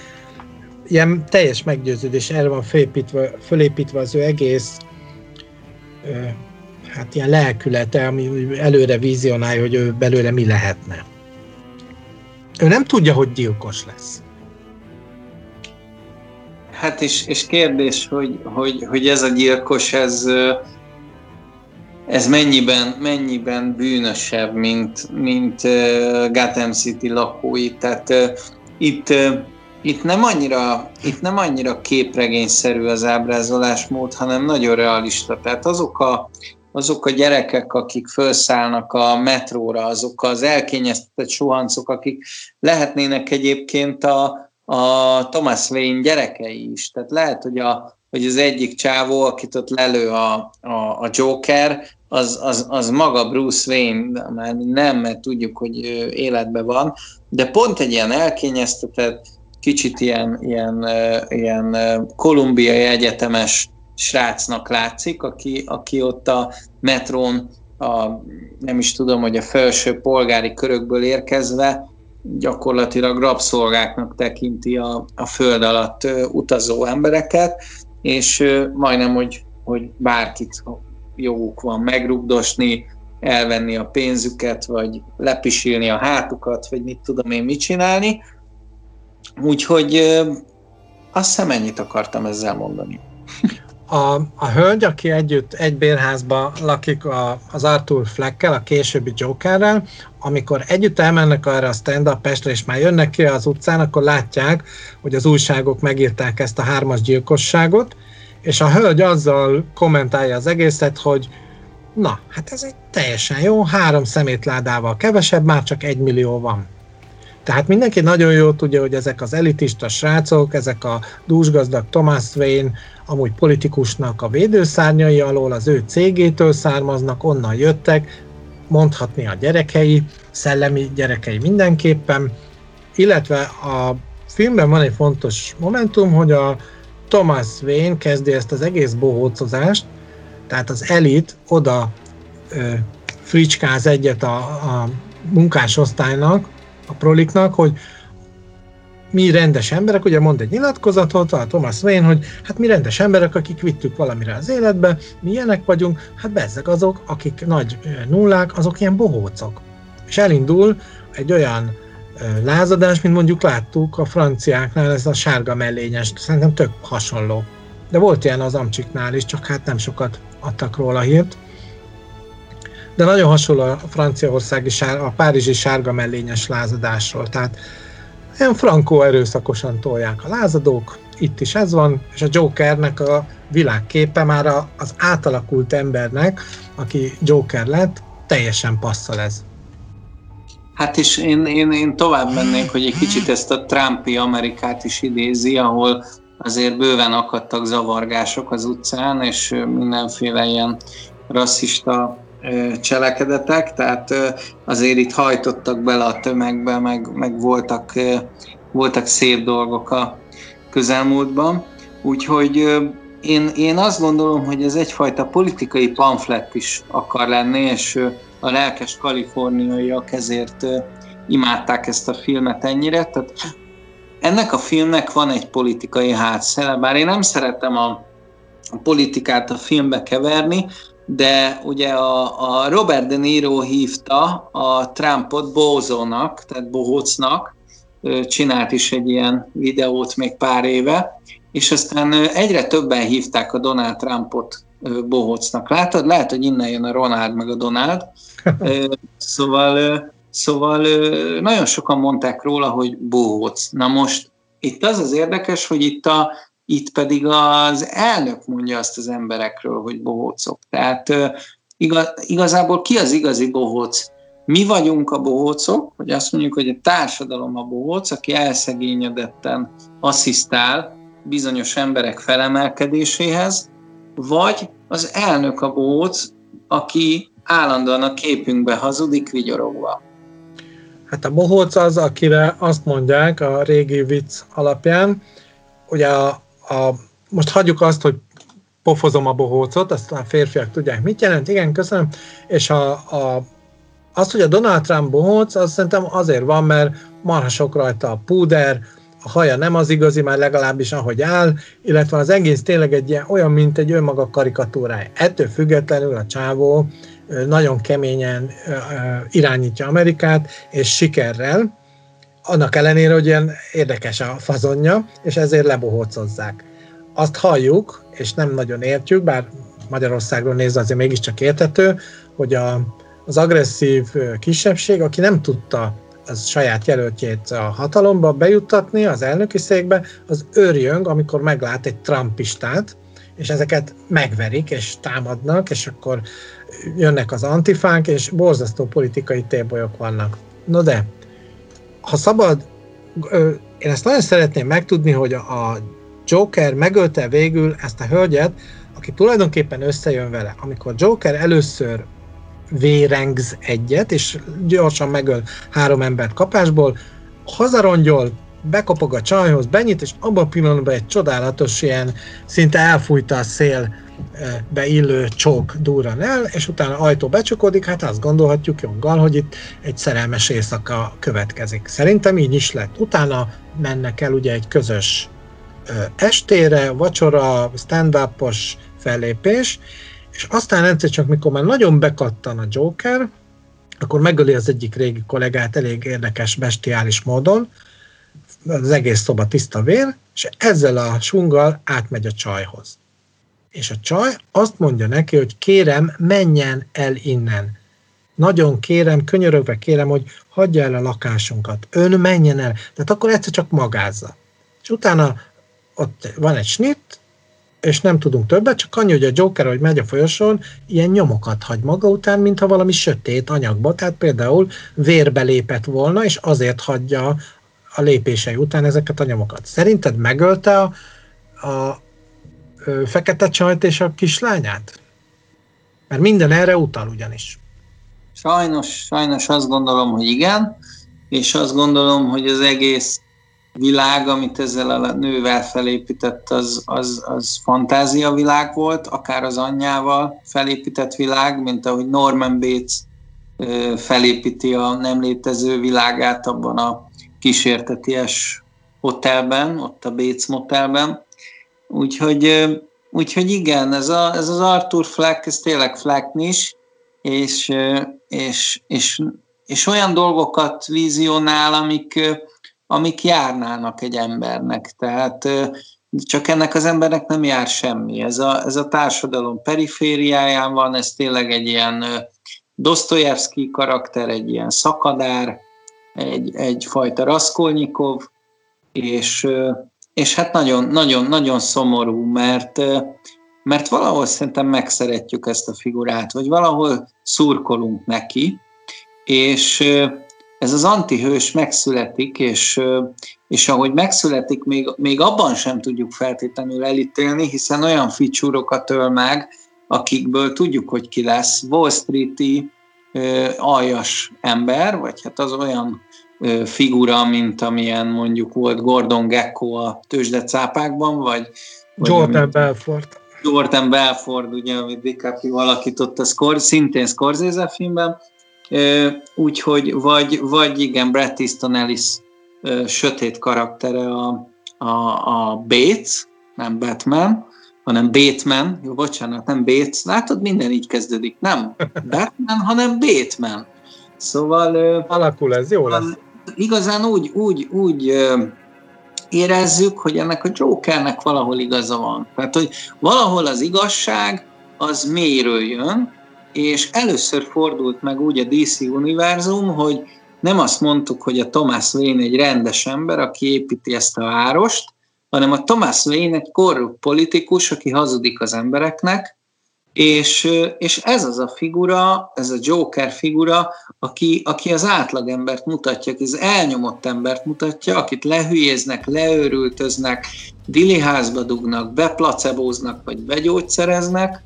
ilyen teljes meggyőződés erre van fölépítve, fölépítve az ő egész ö, hát ilyen lelkülete, ami előre vizionálja, hogy ő belőle mi lehetne. Ő nem tudja, hogy gyilkos lesz. Hát és, és kérdés, hogy, hogy, hogy ez a gyilkos, ez, ez mennyiben, mennyiben bűnösebb, mint, mint Gotham City lakói. Tehát itt, itt, nem annyira, itt nem annyira képregényszerű az ábrázolásmód, hanem nagyon realista. Tehát azok a, azok a gyerekek, akik felszállnak a metróra, azok az elkényeztetett suhancok, akik lehetnének egyébként a, a Thomas Wayne gyerekei is. Tehát lehet, hogy, a, hogy az egyik csávó, akit ott lelő a, a, a Joker, az, az, az maga Bruce Wayne, már nem, mert tudjuk, hogy életben van, de pont egy ilyen elkényeztetett, kicsit ilyen, ilyen, ilyen kolumbiai egyetemes srácnak látszik, aki, aki ott a metrón, a, nem is tudom, hogy a felső polgári körökből érkezve gyakorlatilag rabszolgáknak tekinti a, a föld alatt utazó embereket, és majdnem, hogy, hogy bárkit joguk van megrugdosni, elvenni a pénzüket, vagy lepisilni a hátukat, vagy mit tudom én mit csinálni. Úgyhogy azt hiszem ennyit akartam ezzel mondani. a, a hölgy, aki együtt egy bérházban lakik a, az Arthur Fleckkel, a későbbi Jokerrel, amikor együtt elmennek arra a stand-up estre, és már jönnek ki az utcán, akkor látják, hogy az újságok megírták ezt a hármas gyilkosságot, és a hölgy azzal kommentálja az egészet, hogy na, hát ez egy teljesen jó, három szemétládával kevesebb, már csak egy millió van. Tehát mindenki nagyon jól tudja, hogy ezek az elitista srácok, ezek a dúsgazdag Thomas Wayne, amúgy politikusnak a védőszárnyai alól, az ő cégétől származnak, onnan jöttek, mondhatni a gyerekei, szellemi gyerekei mindenképpen, illetve a filmben van egy fontos momentum, hogy a Thomas Wayne kezdi ezt az egész bohócozást, tehát az elit oda ö, fricskáz egyet a, a munkásosztálynak, a proliknak, hogy mi rendes emberek, ugye mond egy nyilatkozatot a Thomas Wayne, hogy hát mi rendes emberek, akik vittük valamire az életbe, mi ilyenek vagyunk, hát bezzeg azok, akik nagy nullák, azok ilyen bohócok. És elindul egy olyan lázadás, mint mondjuk láttuk a franciáknál, ez a sárga mellényes, szerintem tök hasonló. De volt ilyen az Amcsiknál is, csak hát nem sokat adtak róla hírt. De nagyon hasonló a franciaországi, a párizsi sárga mellényes lázadásról. Tehát ilyen frankó erőszakosan tolják a lázadók, itt is ez van, és a Jokernek a világképe már az átalakult embernek, aki Joker lett, teljesen passzol ez. Hát és én, én, én tovább mennék, hogy egy kicsit ezt a Trumpi Amerikát is idézi, ahol azért bőven akadtak zavargások az utcán, és mindenféle ilyen rasszista cselekedetek, tehát azért itt hajtottak bele a tömegbe, meg, meg voltak, voltak szép dolgok a közelmúltban. Úgyhogy én, én azt gondolom, hogy ez egyfajta politikai pamflett is akar lenni, és a lelkes kaliforniaiak ezért imádták ezt a filmet ennyire. Tehát ennek a filmnek van egy politikai hátszele, bár én nem szeretem a, a politikát a filmbe keverni, de ugye a, a Robert De Niro hívta a Trumpot bózónak, tehát bohócnak, csinált is egy ilyen videót még pár éve, és aztán egyre többen hívták a Donald Trumpot bohócnak. Látod? Lehet, hogy innen jön a Ronald meg a Donald. [LAUGHS] Szóval, szóval nagyon sokan mondták róla, hogy bohóc. Na most itt az az érdekes, hogy itt a itt pedig az elnök mondja azt az emberekről, hogy bohócok. Tehát igaz, igazából ki az igazi bohóc? Mi vagyunk a bohócok, hogy azt mondjuk, hogy a társadalom a bohóc, aki elszegényedetten asszisztál bizonyos emberek felemelkedéséhez, vagy az elnök a bohóc, aki állandóan a képünkbe hazudik vigyorogva. Hát a bohóc az, akire azt mondják a régi vicc alapján, ugye a, a, most hagyjuk azt, hogy pofozom a bohócot, azt a férfiak tudják, mit jelent, igen, köszönöm, és a, a, azt, hogy a Donald Trump bohóc, az szerintem azért van, mert marha sok rajta a púder, a haja nem az igazi, már legalábbis ahogy áll, illetve az egész tényleg egy ilyen, olyan, mint egy önmaga karikatúrája. Ettől függetlenül a csávó nagyon keményen irányítja Amerikát, és sikerrel, annak ellenére, hogy ilyen érdekes a fazonja, és ezért lebohócozzák. Azt halljuk, és nem nagyon értjük, bár Magyarországról nézve azért mégiscsak értető, hogy a, az agresszív kisebbség, aki nem tudta az saját jelöltjét a hatalomba bejuttatni az elnöki székbe, az őrjöng, amikor meglát egy trumpistát, és ezeket megverik, és támadnak, és akkor jönnek az antifánk, és borzasztó politikai tébolyok vannak. No de, ha szabad, én ezt nagyon szeretném megtudni, hogy a Joker megölte végül ezt a hölgyet, aki tulajdonképpen összejön vele. Amikor Joker először vérengz egyet, és gyorsan megöl három embert kapásból, hazarongyol, bekopog a csajhoz, benyit, és abban a pillanatban egy csodálatos ilyen, szinte elfújta a szél beillő csók durran el, és utána ajtó becsukódik, hát azt gondolhatjuk joggal, hogy itt egy szerelmes éjszaka következik. Szerintem így is lett. Utána mennek el ugye egy közös estére, vacsora, stand-upos fellépés, és aztán egyszer csak, mikor már nagyon bekattan a Joker, akkor megöli az egyik régi kollégát elég érdekes, bestiális módon, az egész szoba tiszta vér, és ezzel a sunggal átmegy a csajhoz és a csaj azt mondja neki, hogy kérem, menjen el innen. Nagyon kérem, könyörögve kérem, hogy hagyja el a lakásunkat. Ön menjen el. Tehát akkor egyszer csak magázza. És utána ott van egy snit, és nem tudunk többet, csak annyi, hogy a Joker, hogy megy a folyosón, ilyen nyomokat hagy maga után, mintha valami sötét anyagba, tehát például vérbe lépett volna, és azért hagyja a lépései után ezeket a nyomokat. Szerinted megölte a, a, fekete csajt és a kislányát? Mert minden erre utal ugyanis. Sajnos, sajnos azt gondolom, hogy igen, és azt gondolom, hogy az egész világ, amit ezzel a nővel felépített, az, az, az fantázia világ volt, akár az anyjával felépített világ, mint ahogy Norman Bates felépíti a nem létező világát abban a kísérteties hotelben, ott a Bates motelben. Úgyhogy, úgyhogy igen, ez, a, ez az Arthur Fleck, ez tényleg Flecknis, és, és, és, és olyan dolgokat vizionál, amik, amik járnának egy embernek. Tehát csak ennek az embernek nem jár semmi. Ez a, ez a társadalom perifériáján van, ez tényleg egy ilyen Dostoyevsky karakter, egy ilyen szakadár, egy, egyfajta Raskolnikov, és, és hát nagyon, nagyon, nagyon szomorú, mert, mert valahol szerintem megszeretjük ezt a figurát, vagy valahol szurkolunk neki, és ez az antihős megszületik, és, és ahogy megszületik, még, még abban sem tudjuk feltétlenül elítélni, hiszen olyan ficsúrokat öl meg, akikből tudjuk, hogy ki lesz. Wall Street-i aljas ember, vagy hát az olyan figura, mint amilyen mondjuk volt Gordon Gecko a tőzsdecápákban, vagy, vagy Jordan Belfort. Jordan Belfort, ugye, amit DiCaprio alakított a Scor- szintén Scorsese filmben, úgyhogy, vagy, vagy igen, Brad Easton Ellis sötét karaktere a, a, a Bates, nem Batman, hanem Batman, jó, bocsánat, nem Bates, látod, minden így kezdődik, nem [LAUGHS] Batman, hanem Batman. Szóval... Alakul ez, jó lesz. Igazán úgy, úgy, úgy érezzük, hogy ennek a Jokernek valahol igaza van. Tehát, hogy valahol az igazság az mélyről jön, és először fordult meg úgy a DC univerzum, hogy nem azt mondtuk, hogy a Thomas Wayne egy rendes ember, aki építi ezt a várost, hanem a Thomas Wayne egy korrupt politikus, aki hazudik az embereknek, és, és ez az a figura, ez a Joker figura, aki, aki az átlagembert mutatja, aki az elnyomott embert mutatja, akit lehülyéznek, leőrültöznek, diliházba dugnak, beplacebóznak, vagy begyógyszereznek,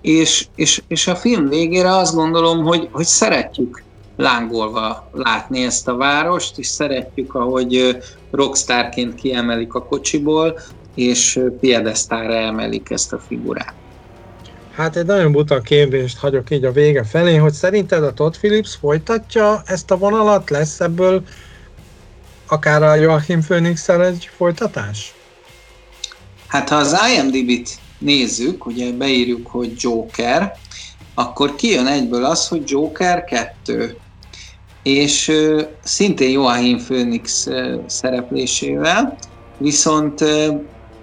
és, és, és a film végére azt gondolom, hogy, hogy szeretjük lángolva látni ezt a várost, és szeretjük, ahogy rockstarként kiemelik a kocsiból, és piedesztára emelik ezt a figurát. Hát egy nagyon buta kérdést hagyok így a vége felé, hogy szerinted a Todd Phillips folytatja ezt a vonalat? Lesz ebből akár a Joachim phoenix egy folytatás? Hát ha az IMDb-t nézzük, ugye beírjuk, hogy Joker, akkor kijön egyből az, hogy Joker 2. És uh, szintén Joachim Phoenix uh, szereplésével, viszont uh,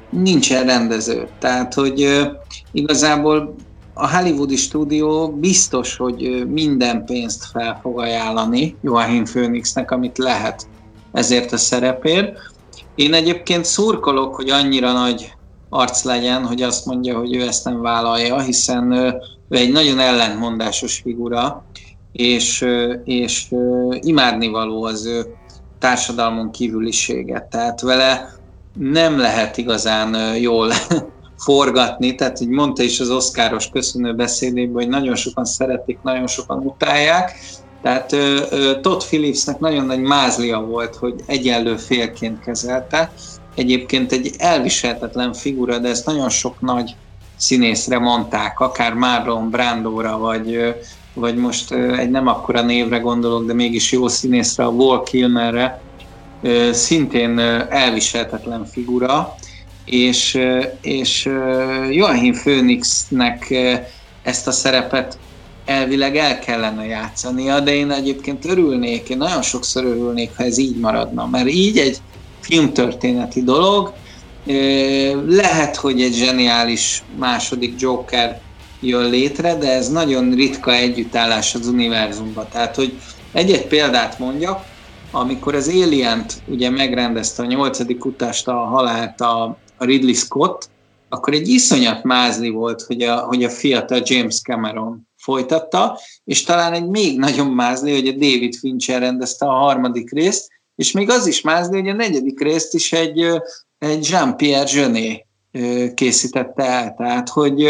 nincsen rendező. Tehát, hogy igazából a hollywoodi stúdió biztos, hogy minden pénzt fel fog ajánlani Joachim Phoenixnek, amit lehet ezért a szerepért. Én egyébként szurkolok, hogy annyira nagy arc legyen, hogy azt mondja, hogy ő ezt nem vállalja, hiszen ő egy nagyon ellentmondásos figura, és, és imádnivaló az ő társadalmon kívülisége. Tehát vele nem lehet igazán jól forgatni, tehát hogy mondta is az oszkáros köszönő beszédében, hogy nagyon sokan szeretik, nagyon sokan utálják, tehát Todd Phillipsnek nagyon nagy mázlia volt, hogy egyenlő félként kezelte, egyébként egy elviselhetetlen figura, de ezt nagyon sok nagy színészre mondták, akár Marlon Brandóra, vagy, vagy most egy nem akkora névre gondolok, de mégis jó színészre, a Wall Kilmerre, szintén elviselhetetlen figura, és, és Joachim Phoenixnek ezt a szerepet elvileg el kellene játszania, de én egyébként örülnék, én nagyon sokszor örülnék, ha ez így maradna, mert így egy filmtörténeti dolog, Lehet, hogy egy zseniális második Joker jön létre, de ez nagyon ritka együttállás az univerzumban. Tehát, hogy egy-egy példát mondjak, amikor az Alien-t ugye megrendezte a nyolcadik utást a halált a Ridley Scott, akkor egy iszonyat mázli volt, hogy a, hogy a fiatal James Cameron folytatta, és talán egy még nagyon mázli, hogy a David Fincher rendezte a harmadik részt, és még az is mázli, hogy a negyedik részt is egy, egy Jean-Pierre Jeunet készítette el. Tehát, hogy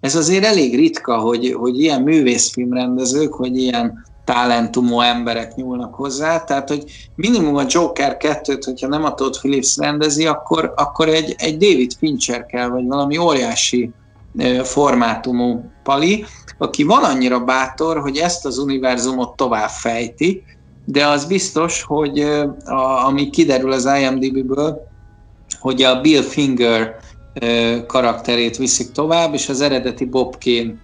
ez azért elég ritka, hogy, hogy ilyen művészfilmrendezők, hogy ilyen talentumú emberek nyúlnak hozzá, tehát hogy minimum a Joker 2-t, hogyha nem a Todd Phillips rendezi, akkor, akkor egy, egy David Fincher kell, vagy valami óriási formátumú pali, aki van annyira bátor, hogy ezt az univerzumot tovább fejti, de az biztos, hogy a, ami kiderül az IMDb-ből, hogy a Bill Finger karakterét viszik tovább, és az eredeti Bob Kane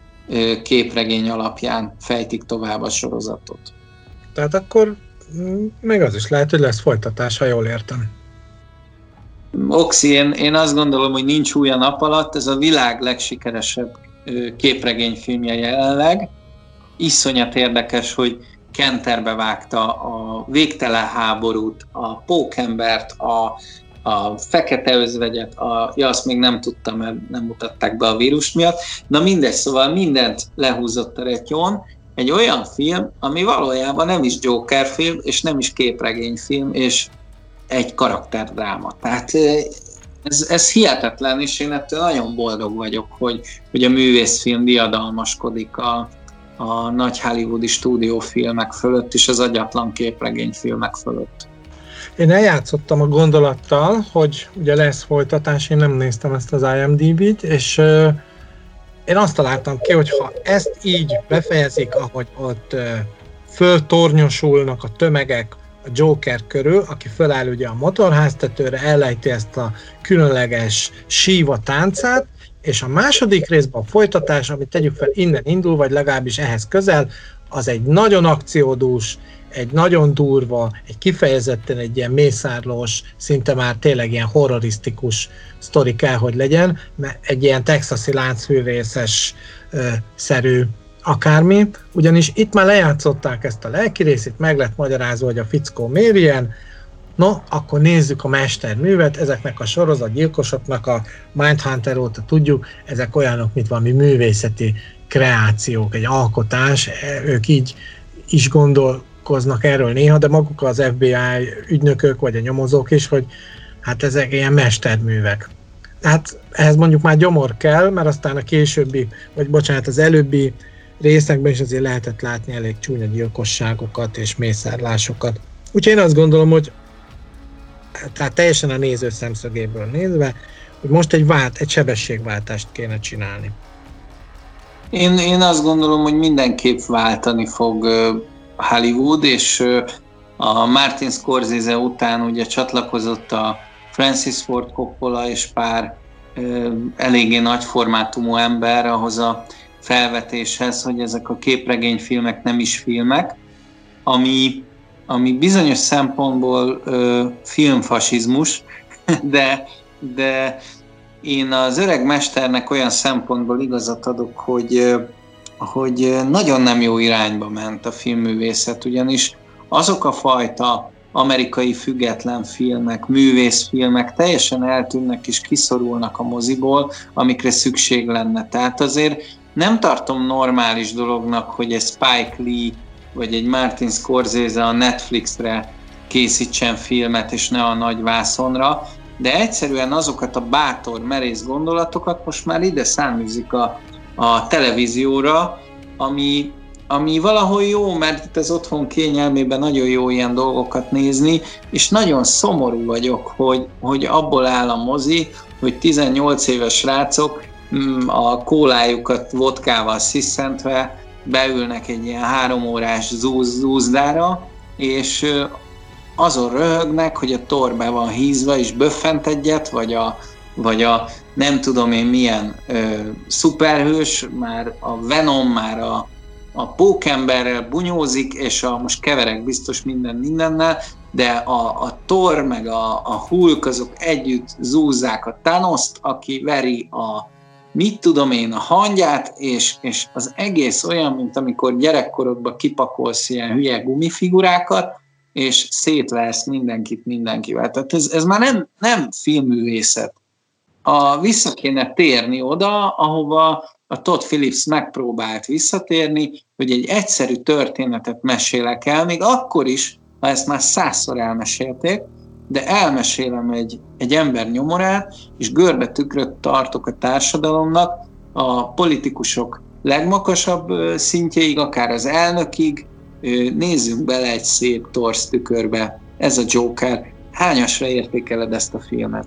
képregény alapján fejtik tovább a sorozatot. Tehát akkor mm, meg az is lehet, hogy lesz folytatás, ha jól értem. Oxi, én, én azt gondolom, hogy nincs új a nap alatt, ez a világ legsikeresebb képregényfilmje jelenleg. Iszonyat érdekes, hogy Kenterbe vágta a végtelen háborút, a pókembert, a a fekete özvegyet, a, ja, azt még nem tudtam, mert nem mutatták be a vírus miatt. Na mindegy, szóval mindent lehúzott a retyon. Egy olyan film, ami valójában nem is Joker film, és nem is képregényfilm, és egy karakterdráma. Tehát ez, ez hihetetlen, és én ettől nagyon boldog vagyok, hogy, hogy a művészfilm diadalmaskodik a, a nagy hollywoodi stúdiófilmek fölött, és az agyatlan képregényfilmek fölött. Én eljátszottam a gondolattal, hogy ugye lesz folytatás, én nem néztem ezt az IMDb-t, és uh, én azt találtam ki, hogy ha ezt így befejezik, ahogy ott föltornyosulnak a tömegek a Joker körül, aki föláll ugye a motorháztetőre, ellejti ezt a különleges síva táncát, és a második részben a folytatás, amit tegyük fel innen indul, vagy legalábbis ehhez közel, az egy nagyon akciódús, egy nagyon durva, egy kifejezetten egy ilyen mészárlós, szinte már tényleg ilyen horrorisztikus sztori kell, hogy legyen, mert egy ilyen texasi láncfűvészes ö, szerű akármi, ugyanis itt már lejátszották ezt a lelki részét, meg lett magyarázva, hogy a fickó miért ilyen, No, akkor nézzük a mesterművet, ezeknek a sorozatgyilkosoknak a Mindhunter óta tudjuk, ezek olyanok, mint valami művészeti kreációk, egy alkotás, ők így is gondol, nyilatkoznak erről néha, de maguk az FBI ügynökök vagy a nyomozók is, hogy hát ezek ilyen mesterművek. Hát ehhez mondjuk már gyomor kell, mert aztán a későbbi, vagy bocsánat, az előbbi részekben is azért lehetett látni elég csúnya gyilkosságokat és mészárlásokat. Úgyhogy én azt gondolom, hogy tehát teljesen a néző szemszögéből nézve, hogy most egy vált, egy sebességváltást kéne csinálni. Én, én azt gondolom, hogy mindenképp váltani fog Hollywood, és a Martin Scorsese után ugye csatlakozott a Francis Ford Coppola és pár eléggé nagy formátumú ember ahhoz a felvetéshez, hogy ezek a képregényfilmek nem is filmek, ami, ami bizonyos szempontból ö, filmfasizmus, [LAUGHS] de, de én az öreg mesternek olyan szempontból igazat adok, hogy hogy nagyon nem jó irányba ment a filmművészet, ugyanis azok a fajta amerikai független filmek, művészfilmek teljesen eltűnnek és kiszorulnak a moziból, amikre szükség lenne. Tehát azért nem tartom normális dolognak, hogy egy Spike Lee vagy egy Martin Scorsese a Netflixre készítsen filmet, és ne a nagy vászonra, de egyszerűen azokat a bátor, merész gondolatokat most már ide száműzik a a televízióra, ami, ami valahol jó, mert itt az otthon kényelmében nagyon jó ilyen dolgokat nézni, és nagyon szomorú vagyok, hogy, hogy abból áll a mozi, hogy 18 éves srácok mm, a kólájukat vodkával sziszentve beülnek egy ilyen három órás zúz, zúzdára, és azon röhögnek, hogy a tor be van hízva, és böffent egyet, vagy a, vagy a nem tudom én milyen ö, szuperhős, már a Venom, már a, a pókemberrel bunyózik, és a, most keverek biztos minden mindennel, de a, a Thor meg a, a Hulk azok együtt zúzzák a thanos aki veri a mit tudom én, a hangyát, és, és az egész olyan, mint amikor gyerekkorodban kipakolsz ilyen hülye gumifigurákat, és szétversz mindenkit mindenkivel. Tehát ez, ez már nem, nem filmművészet. A, vissza kéne térni oda, ahova a Todd Phillips megpróbált visszatérni, hogy egy egyszerű történetet mesélek el, még akkor is, ha ezt már százszor elmesélték, de elmesélem egy, egy ember nyomorát, és görbe tükröt tartok a társadalomnak, a politikusok legmakasabb szintjeig, akár az elnökig, nézzünk bele egy szép torsz tükörbe. Ez a Joker. Hányasra értékeled ezt a filmet?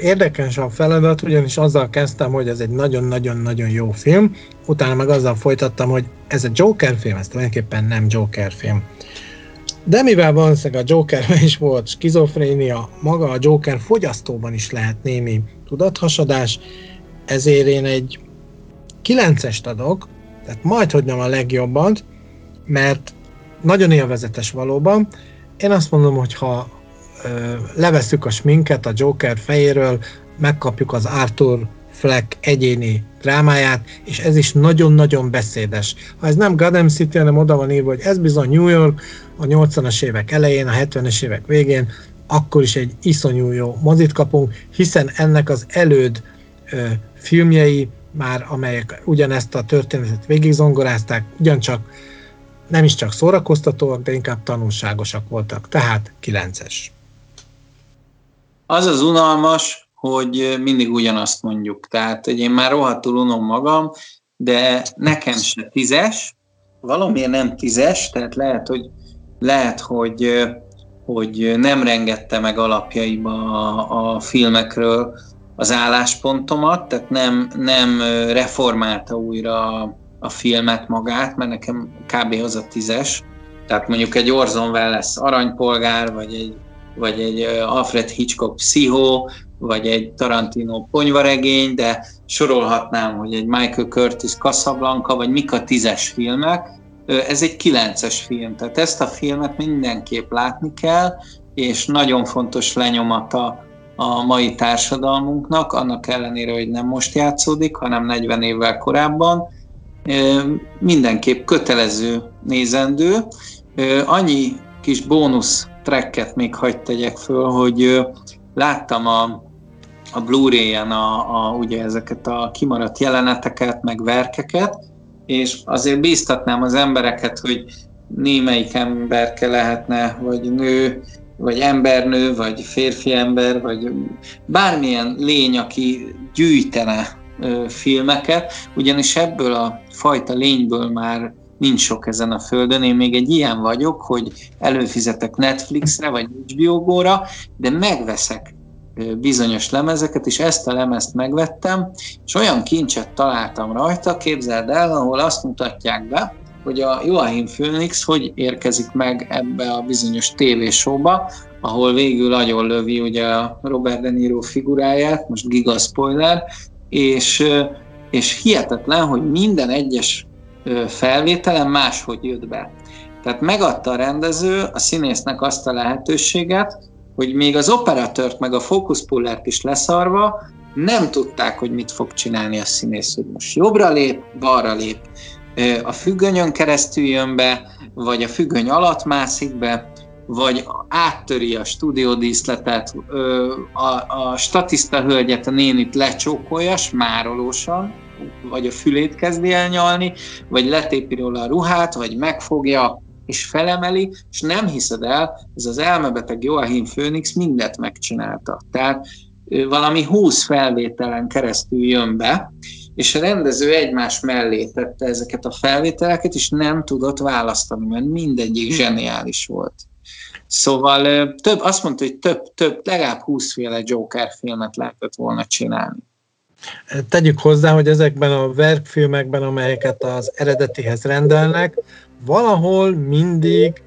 Érdekes a feladat, ugyanis azzal kezdtem, hogy ez egy nagyon-nagyon-nagyon jó film, utána meg azzal folytattam, hogy ez a Joker film, ez tulajdonképpen nem Joker film. De mivel valószínűleg a Jokerben [LAUGHS] is volt skizofrénia, maga a Joker fogyasztóban is lehet némi tudathasadás, ezért én egy 9-est adok, tehát majd hogy nem a legjobbat, mert nagyon élvezetes valóban. Én azt mondom, hogy ha levesszük a sminket a Joker fejéről, megkapjuk az Arthur Fleck egyéni drámáját, és ez is nagyon-nagyon beszédes. Ha ez nem Gotham City, hanem oda van írva, hogy ez bizony New York a 80-as évek elején, a 70-es évek végén, akkor is egy iszonyú jó mozit kapunk, hiszen ennek az előd ö, filmjei már, amelyek ugyanezt a történetet végigzongorázták, ugyancsak nem is csak szórakoztatóak, de inkább tanulságosak voltak. Tehát 9-es. Az az unalmas, hogy mindig ugyanazt mondjuk. Tehát, hogy én már rohadtul unom magam, de nekem se tízes, valamiért nem tízes, tehát lehet, hogy, lehet, hogy, hogy nem rengette meg alapjaiba a, a filmekről az álláspontomat, tehát nem, nem reformálta újra a, filmet magát, mert nekem kb. az a tízes. Tehát mondjuk egy Orson Welles aranypolgár, vagy egy, vagy egy Alfred Hitchcock pszichó, vagy egy Tarantino ponyvaregény, de sorolhatnám, hogy egy Michael Curtis Casablanca, vagy mik a tízes filmek, ez egy kilences film, tehát ezt a filmet mindenképp látni kell, és nagyon fontos lenyomata a mai társadalmunknak, annak ellenére, hogy nem most játszódik, hanem 40 évvel korábban, mindenképp kötelező nézendő. Annyi kis bónusz tracket még hagyd tegyek föl, hogy láttam a a Blu-ray-en a, a, ugye ezeket a kimaradt jeleneteket, meg verkeket, és azért bíztatnám az embereket, hogy némelyik emberke lehetne, vagy nő, vagy embernő, vagy férfi ember, vagy bármilyen lény, aki gyűjtene filmeket, ugyanis ebből a fajta lényből már nincs sok ezen a földön. Én még egy ilyen vagyok, hogy előfizetek Netflixre, vagy HBO-ra, de megveszek bizonyos lemezeket, és ezt a lemezt megvettem, és olyan kincset találtam rajta, képzeld el, ahol azt mutatják be, hogy a Joachim Phoenix hogy érkezik meg ebbe a bizonyos tévésóba, ahol végül nagyon lövi ugye a Robert De Niro figuráját, most giga spoiler, és, és hihetetlen, hogy minden egyes felvételen máshogy jött be. Tehát megadta a rendező a színésznek azt a lehetőséget, hogy még az operatört meg a fókuszpullert is leszarva nem tudták, hogy mit fog csinálni a színész, hogy most jobbra lép, balra lép, a függönyön keresztül jön be, vagy a függöny alatt mászik be, vagy áttöri a stúdiódíszletet, a, a statiszta hölgyet, a nénit lecsókolja, smárolósan, vagy a fülét kezdi el nyalni, vagy letépi róla a ruhát, vagy megfogja, és felemeli, és nem hiszed el, ez az elmebeteg Joachim Phoenix mindent megcsinálta. Tehát valami 20 felvételen keresztül jön be, és a rendező egymás mellé tette ezeket a felvételeket, és nem tudott választani, mert mindegyik zseniális volt. Szóval több, azt mondta, hogy több, több, legalább 20 féle Joker filmet lehetett volna csinálni. Tegyük hozzá, hogy ezekben a verkfilmekben, amelyeket az eredetihez rendelnek, valahol mindig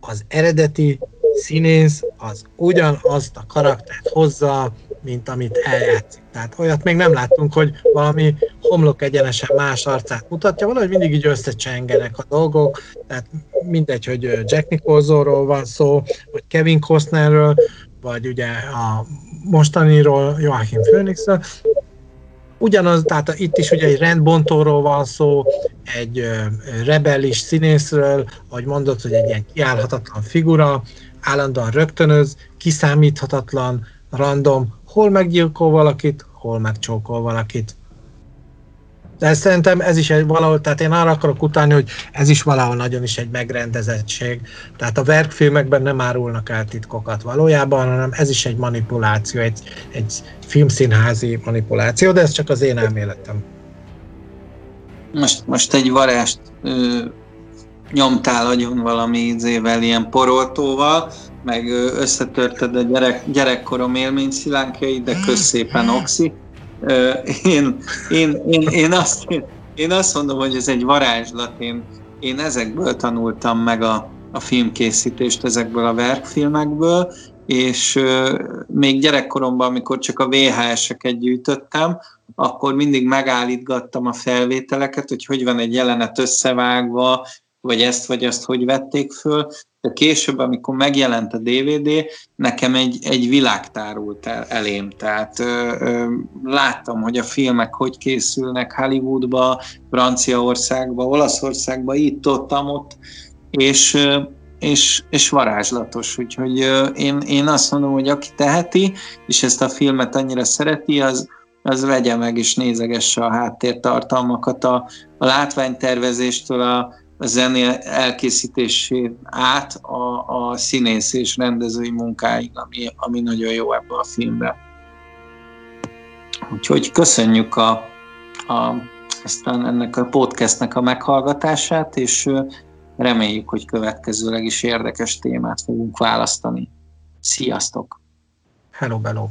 az eredeti színész az ugyanazt a karaktert hozza, mint amit eljátszik. Tehát olyat még nem láttunk, hogy valami homlok egyenesen más arcát mutatja, valahogy mindig így összecsengenek a dolgok, tehát mindegy, hogy Jack Nicholsonról van szó, vagy Kevin Costnerről, vagy ugye a mostaniról, Joachim Phoenixről, Ugyanaz, tehát itt is ugye egy rendbontóról van szó, egy rebellis színészről, ahogy mondod, hogy egy ilyen kiállhatatlan figura, állandóan rögtönöz, kiszámíthatatlan, random, hol meggyilkol valakit, hol megcsókol valakit. De szerintem ez is egy valahol, tehát én arra akarok utáni, hogy ez is valahol nagyon is egy megrendezettség. Tehát a verkfilmekben nem árulnak el titkokat valójában, hanem ez is egy manipuláció, egy, egy filmszínházi manipuláció, de ez csak az én elméletem. Most, most egy varást ö, nyomtál agyon valami izével, ilyen poroltóval, meg összetörted a gyerek, gyerekkorom élményszilánkjait, de közszépen oxi én, én, én, én, azt, én azt mondom, hogy ez egy varázslat. Én, én ezekből tanultam meg a, a filmkészítést, ezekből a verkfilmekből, és még gyerekkoromban, amikor csak a VHS-eket gyűjtöttem, akkor mindig megállítgattam a felvételeket, hogy hogy van egy jelenet összevágva, vagy ezt vagy azt hogy vették föl, de később, amikor megjelent a DVD, nekem egy, egy világ tárult el, elém. Tehát ö, ö, láttam, hogy a filmek hogy készülnek Hollywoodba, Franciaországba, Olaszországba, itt, ott, ott, és, és, és varázslatos. Úgyhogy ö, én, én azt mondom, hogy aki teheti, és ezt a filmet annyira szereti, az, az vegye meg és nézegesse a háttértartalmakat a, a látványtervezéstől a, a zené elkészítését át a, a színész és rendezői munkáig, ami, ami nagyon jó ebbe a filmbe. Úgyhogy köszönjük a, a, ezt a, ennek a podcastnek a meghallgatását, és reméljük, hogy következőleg is érdekes témát fogunk választani. Sziasztok! Hello, hello!